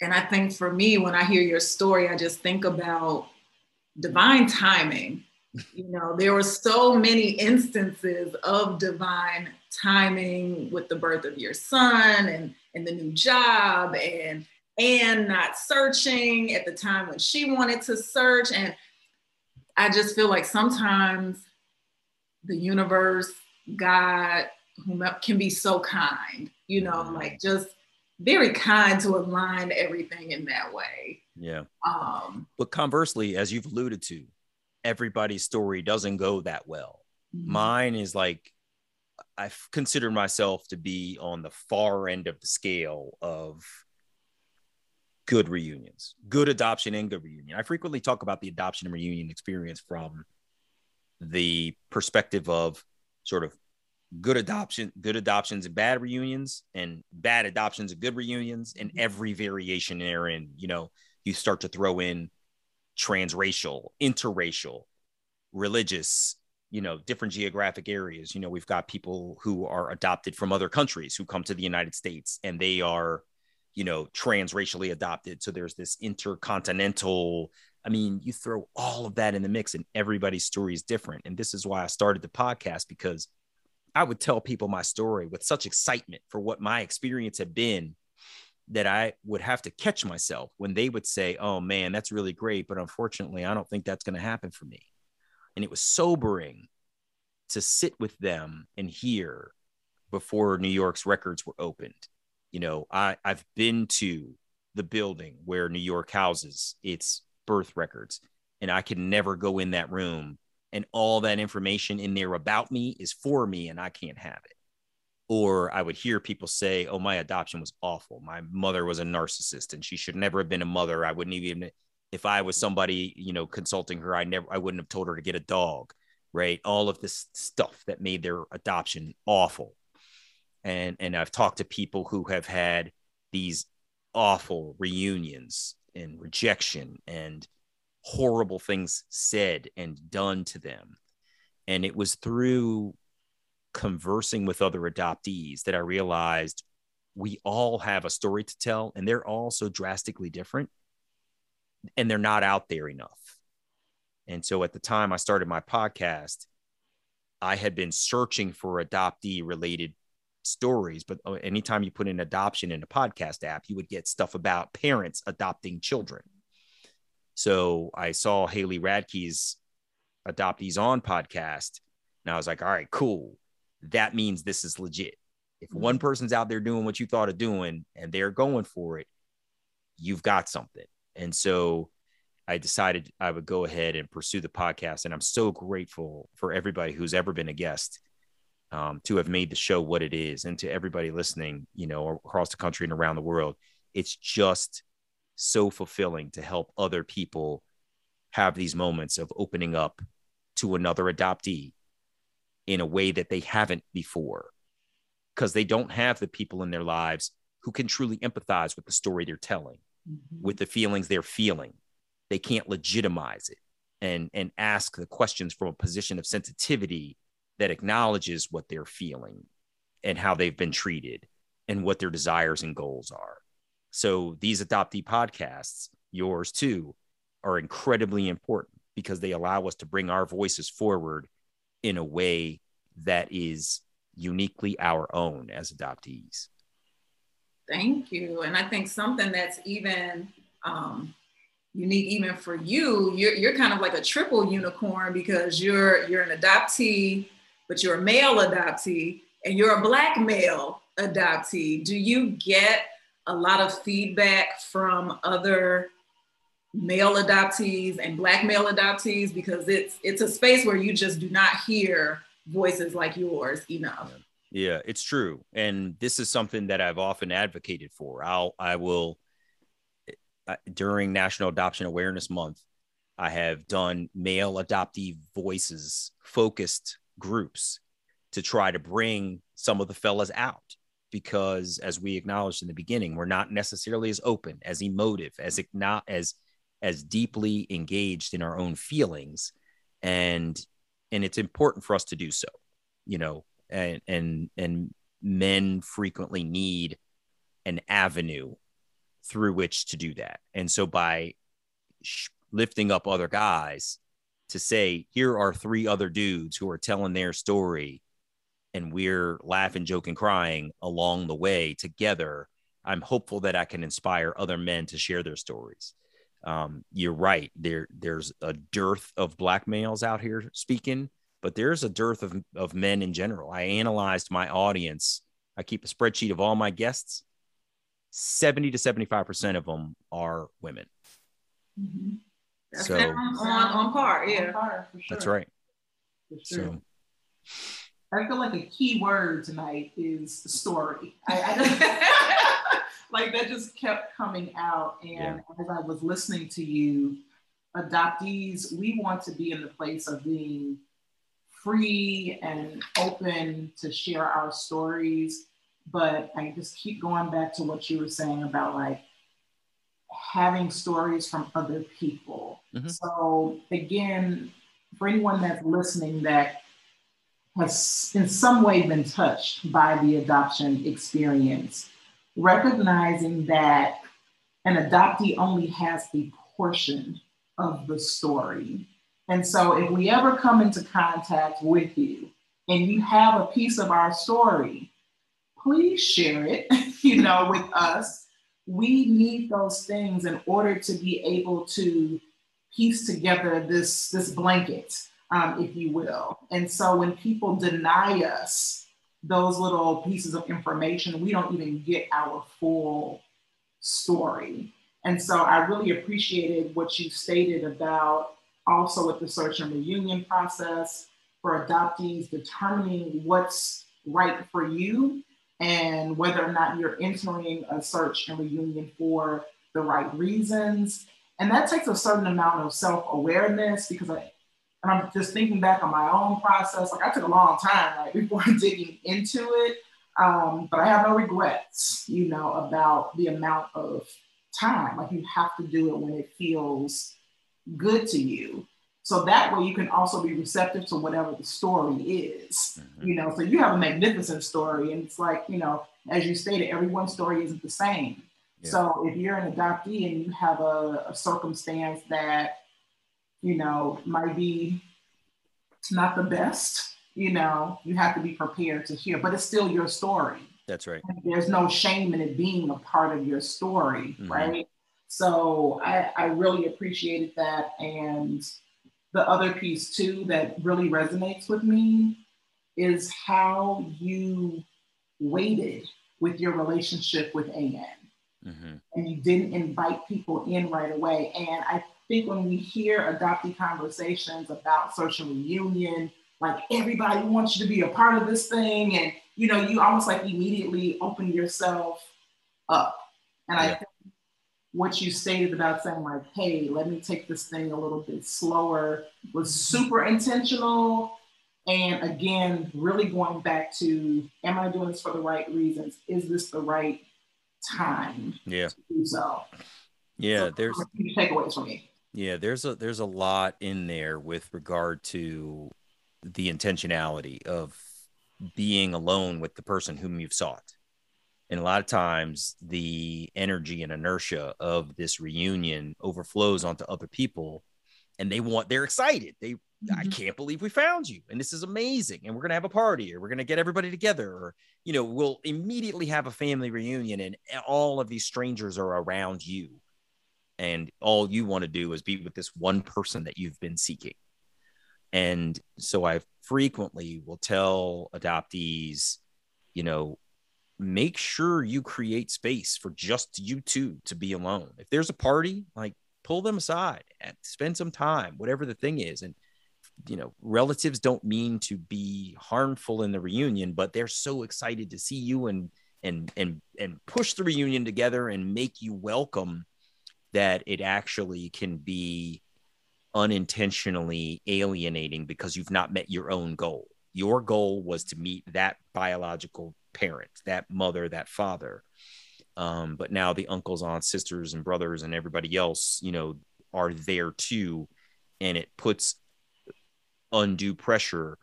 and I think for me, when I hear your story, I just think about divine timing. you know, there were so many instances of divine timing with the birth of your son and, and the new job and and not searching at the time when she wanted to search. And I just feel like sometimes the universe, God, whomever can be so kind, you know, mm-hmm. like just very kind to align everything in that way.
Yeah. Um, but conversely, as you've alluded to, everybody's story doesn't go that well. Mm-hmm. Mine is like I've considered myself to be on the far end of the scale of good reunions, good adoption and good reunion. I frequently talk about the adoption and reunion experience from the perspective of sort of good adoption, good adoptions and bad reunions, and bad adoptions and good reunions, and mm-hmm. every variation therein. You know, you start to throw in transracial, interracial, religious, you know, different geographic areas. You know, we've got people who are adopted from other countries who come to the United States and they are, you know, transracially adopted. So there's this intercontinental. I mean, you throw all of that in the mix and everybody's story is different. And this is why I started the podcast because I would tell people my story with such excitement for what my experience had been that I would have to catch myself when they would say, Oh man, that's really great. But unfortunately, I don't think that's going to happen for me. And it was sobering to sit with them and hear before New York's records were opened. You know, I, I've been to the building where New York houses its birth records, and I can never go in that room and all that information in there about me is for me and I can't have it. Or I would hear people say, Oh, my adoption was awful. My mother was a narcissist and she should never have been a mother. I wouldn't even, if I was somebody, you know, consulting her, I never, I wouldn't have told her to get a dog, right? All of this stuff that made their adoption awful. And, and I've talked to people who have had these awful reunions and rejection and horrible things said and done to them. And it was through conversing with other adoptees that I realized we all have a story to tell and they're all so drastically different and they're not out there enough. And so at the time I started my podcast, I had been searching for adoptee related stories, but uh, anytime you put in adoption in a podcast app, you would get stuff about parents adopting children. So I saw Haley Radke's Adoptees On podcast, and I was like, all right, cool. That means this is legit. If one mm-hmm. person's out there doing what you thought of doing and they're going for it, you've got something. And so I decided I would go ahead and pursue the podcast. And I'm so grateful for everybody who's ever been a guest um, to have made the show what it is. And to everybody listening, you know, across the country and around the world, it's just so fulfilling to help other people have these moments of opening up to another adoptee in a way that they haven't before. Because they don't have the people in their lives who can truly empathize with the story they're telling mm-hmm. with the feelings they're feeling. They can't legitimize it and and ask the questions from a position of sensitivity that acknowledges what they're feeling and how they've been treated and what their desires and goals are so these adoptee podcasts, yours too, are incredibly important because they allow us to bring our voices forward in a way that is uniquely our own as adoptees.
Thank you. And I think something that's even um, unique even for you, you're, you're kind of like a triple unicorn because you're you're an adoptee, but you're a male adoptee and you're a black male adoptee. Do you get a lot of feedback from other male adoptees and black male adoptees because it's it's a space where you just do not hear voices like yours enough.
Yeah, it's true. And this is something that I've often advocated for. I'll I will during National Adoption Awareness Month, I have done male adoptee voices focused groups to try to bring some of the fellas out because as we acknowledged in the beginning we're not necessarily as open as emotive as mm-hmm. not as as deeply engaged in our own feelings. And and it's important for us to do so you know and and and men frequently need an avenue through which to do that. And so by sh- lifting up other guys to say here are three other dudes who are telling their story and we're laughing, joking, crying along the way together, I'm hopeful that I can inspire other men to share their stories. Um, you're right. There, there's a dearth of black males out here speaking, but there's a dearth of, of men in general. I analyzed my audience. I keep a spreadsheet of all my guests. 70 to 75% of them are women.
Mm-hmm. so on, on par. Yeah. On par,
sure. That's right. So
I feel like a key word tonight is story. I, I, like that just kept coming out. And yeah. as I was listening to you, adoptees, we want to be in the place of being free and open to share our stories. But I just keep going back to what you were saying about like having stories from other people. Mm-hmm. So again, for anyone that's listening that has in some way been touched by the adoption experience, recognizing that an adoptee only has a portion of the story. And so if we ever come into contact with you and you have a piece of our story, please share it, you know, with us. We need those things in order to be able to piece together this, this blanket, um, if you will. And so when people deny us those little pieces of information, we don't even get our full story. And so I really appreciated what you stated about also with the search and reunion process for adoptees determining what's right for you and whether or not you're entering a search and reunion for the right reasons. And that takes a certain amount of self awareness because I, and I'm just thinking back on my own process. Like I took a long time right before digging into it, um, but I have no regrets, you know, about the amount of time. Like you have to do it when it feels good to you. So that way you can also be receptive to whatever the story is, mm-hmm. you know. So you have a magnificent story, and it's like, you know, as you stated, everyone's story isn't the same. Yeah. So if you're an adoptee and you have a, a circumstance that, you know, might be not the best, you know, you have to be prepared to hear, but it's still your story.
That's right.
There's no shame in it being a part of your story, mm-hmm. right? So I, I really appreciated that. And the other piece too that really resonates with me is how you waited with your relationship with Anne. Mm-hmm. And you didn't invite people in right away. And I think when we hear adoptee conversations about social reunion, like everybody wants you to be a part of this thing, and you know, you almost like immediately open yourself up. And yeah. I think what you stated about saying like, hey, let me take this thing a little bit slower was mm-hmm. super intentional. And again, really going back to, am I doing this for the right reasons? Is this the right time?
Yeah.
To do so.
Yeah, so, there's
takeaways for me.
Yeah, there's a there's a lot in there with regard to the intentionality of being alone with the person whom you've sought. And a lot of times the energy and inertia of this reunion overflows onto other people and they want they're excited. They mm-hmm. I can't believe we found you and this is amazing and we're going to have a party or we're going to get everybody together or you know we'll immediately have a family reunion and all of these strangers are around you and all you want to do is be with this one person that you've been seeking and so I frequently will tell adoptees, you know, make sure you create space for just you two to be alone. If there's a party, like pull them aside and spend some time, whatever the thing is. And, you know, relatives don't mean to be harmful in the reunion, but they're so excited to see you and, and, and, and push the reunion together and make you welcome that it actually can be unintentionally alienating because you've not met your own goal. Your goal was to meet that biological parent, that mother, that father. Um, but now the uncles, aunts, sisters, and brothers, and everybody else, you know, are there too. And it puts undue pressure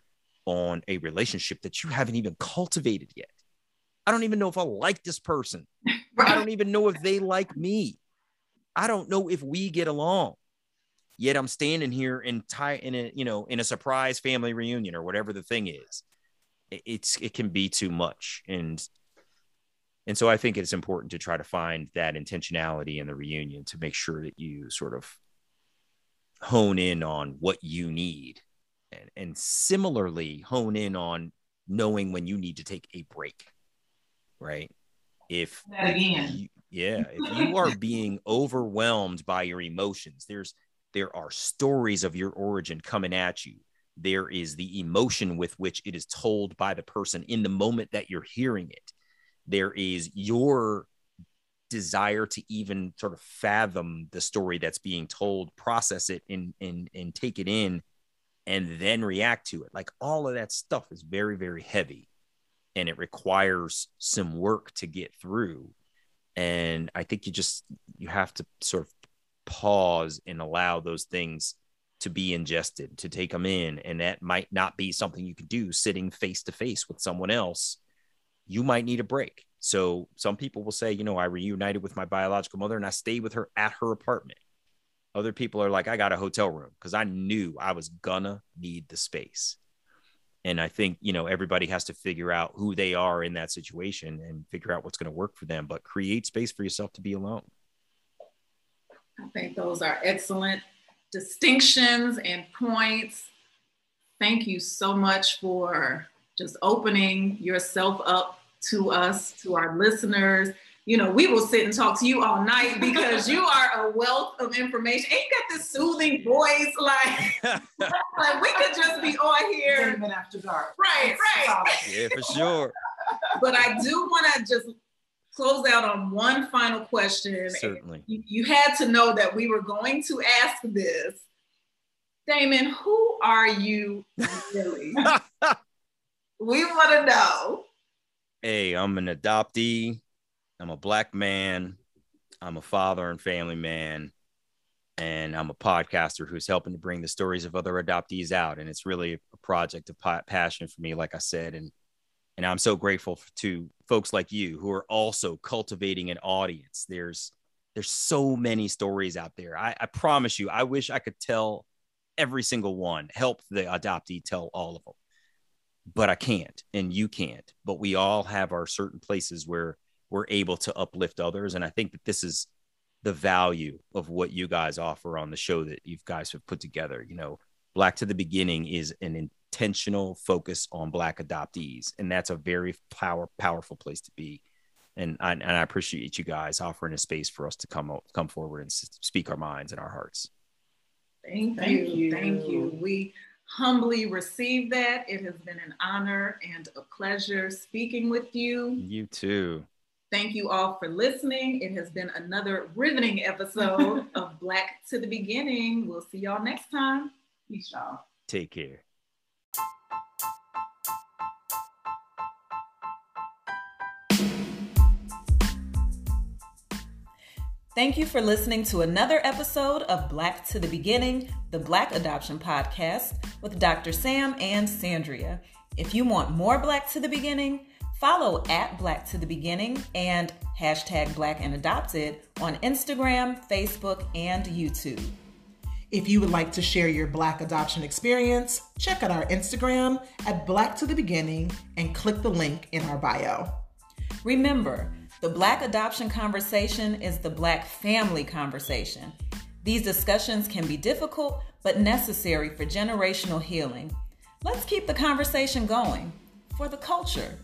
on a relationship that you haven't even cultivated yet. I don't even know if I like this person. I don't even know if they like me. I don't know if we get along. Yet I'm standing here in tie in a you know in a surprise family reunion or whatever the thing is. It's it can be too much. And and so I think it's important to try to find that intentionality in the reunion to make sure that you sort of hone in on what you need. And, and similarly hone in on knowing when you need to take a break right? If that you, yeah if you are being overwhelmed by your emotions there's there are stories of your origin coming at you. There is the emotion with which it is told by the person in the moment that you're hearing it. There is your desire to even sort of fathom the story that's being told, process it and and and take it in and then react to it. Like all of that stuff is very, very heavy and it requires some work to get through. And I think you just you have to sort of pause and allow those things to be ingested, to take them in. And that might not be something you could do sitting face to face with someone else. You might need a break. So some people will say, you know, I reunited with my biological mother and I stayed with her at her apartment. Other people are like, I got a hotel room because I knew I was gonna need the space. And I think, you know, everybody has to figure out who they are in that situation and figure out what's going to work for them, but create space for yourself to be alone.
I think those are excellent distinctions and points. Thank you so much for just opening yourself up to us, to our listeners. You know, we will sit and talk to you all night because you are a wealth of information. And you got this soothing voice, like, like we could just be on here.
Even after dark.
Right, right.
Yeah, for sure.
but I do want to just close out on one final question.
Certainly.
You, you, had to know that we were going to ask this. Damon, who are you really? we want to know.
Hey, I'm an adoptee. I'm a black man. I'm a father and family man. And I'm a podcaster who's helping to bring the stories of other adoptees out. And it's really a project of passion for me, like I said. And and I'm so grateful to folks like you who are also cultivating an audience. There's there's so many stories out there. I, I promise you, I wish I could tell every single one, help the adoptee tell all of them. But I can't, and you can't. But we all have our certain places where we're able to uplift others. And I think that this is the value of what you guys offer on the show that you guys have put together. You know, Black to the Beginning is an intentional focus on black adoptees and that's a very power powerful place to be. And I, and I appreciate you guys offering a space for us to come come forward and speak our minds and our hearts.
Thank, thank you. you. Thank you. We humbly receive that. It has been an honor and a pleasure speaking with you.
You too
Thank you all for listening. It has been another riveting episode of Black to the Beginning. We'll see y'all next time. Peace, y'all.
Take care.
Thank you for listening to another episode of Black to the Beginning, the Black Adoption Podcast with Dr. Sam and Sandria. If you want more Black to the Beginning, follow at Black to the Beginning and hashtag Black and Adopted on Instagram, Facebook, and YouTube.
If you would like to share your Black adoption experience, check out our Instagram at Black to the Beginning and click the link in our bio.
Remember, the Black adoption conversation is the Black family conversation. These discussions can be difficult, but necessary for generational healing. Let's keep the conversation going for the culture.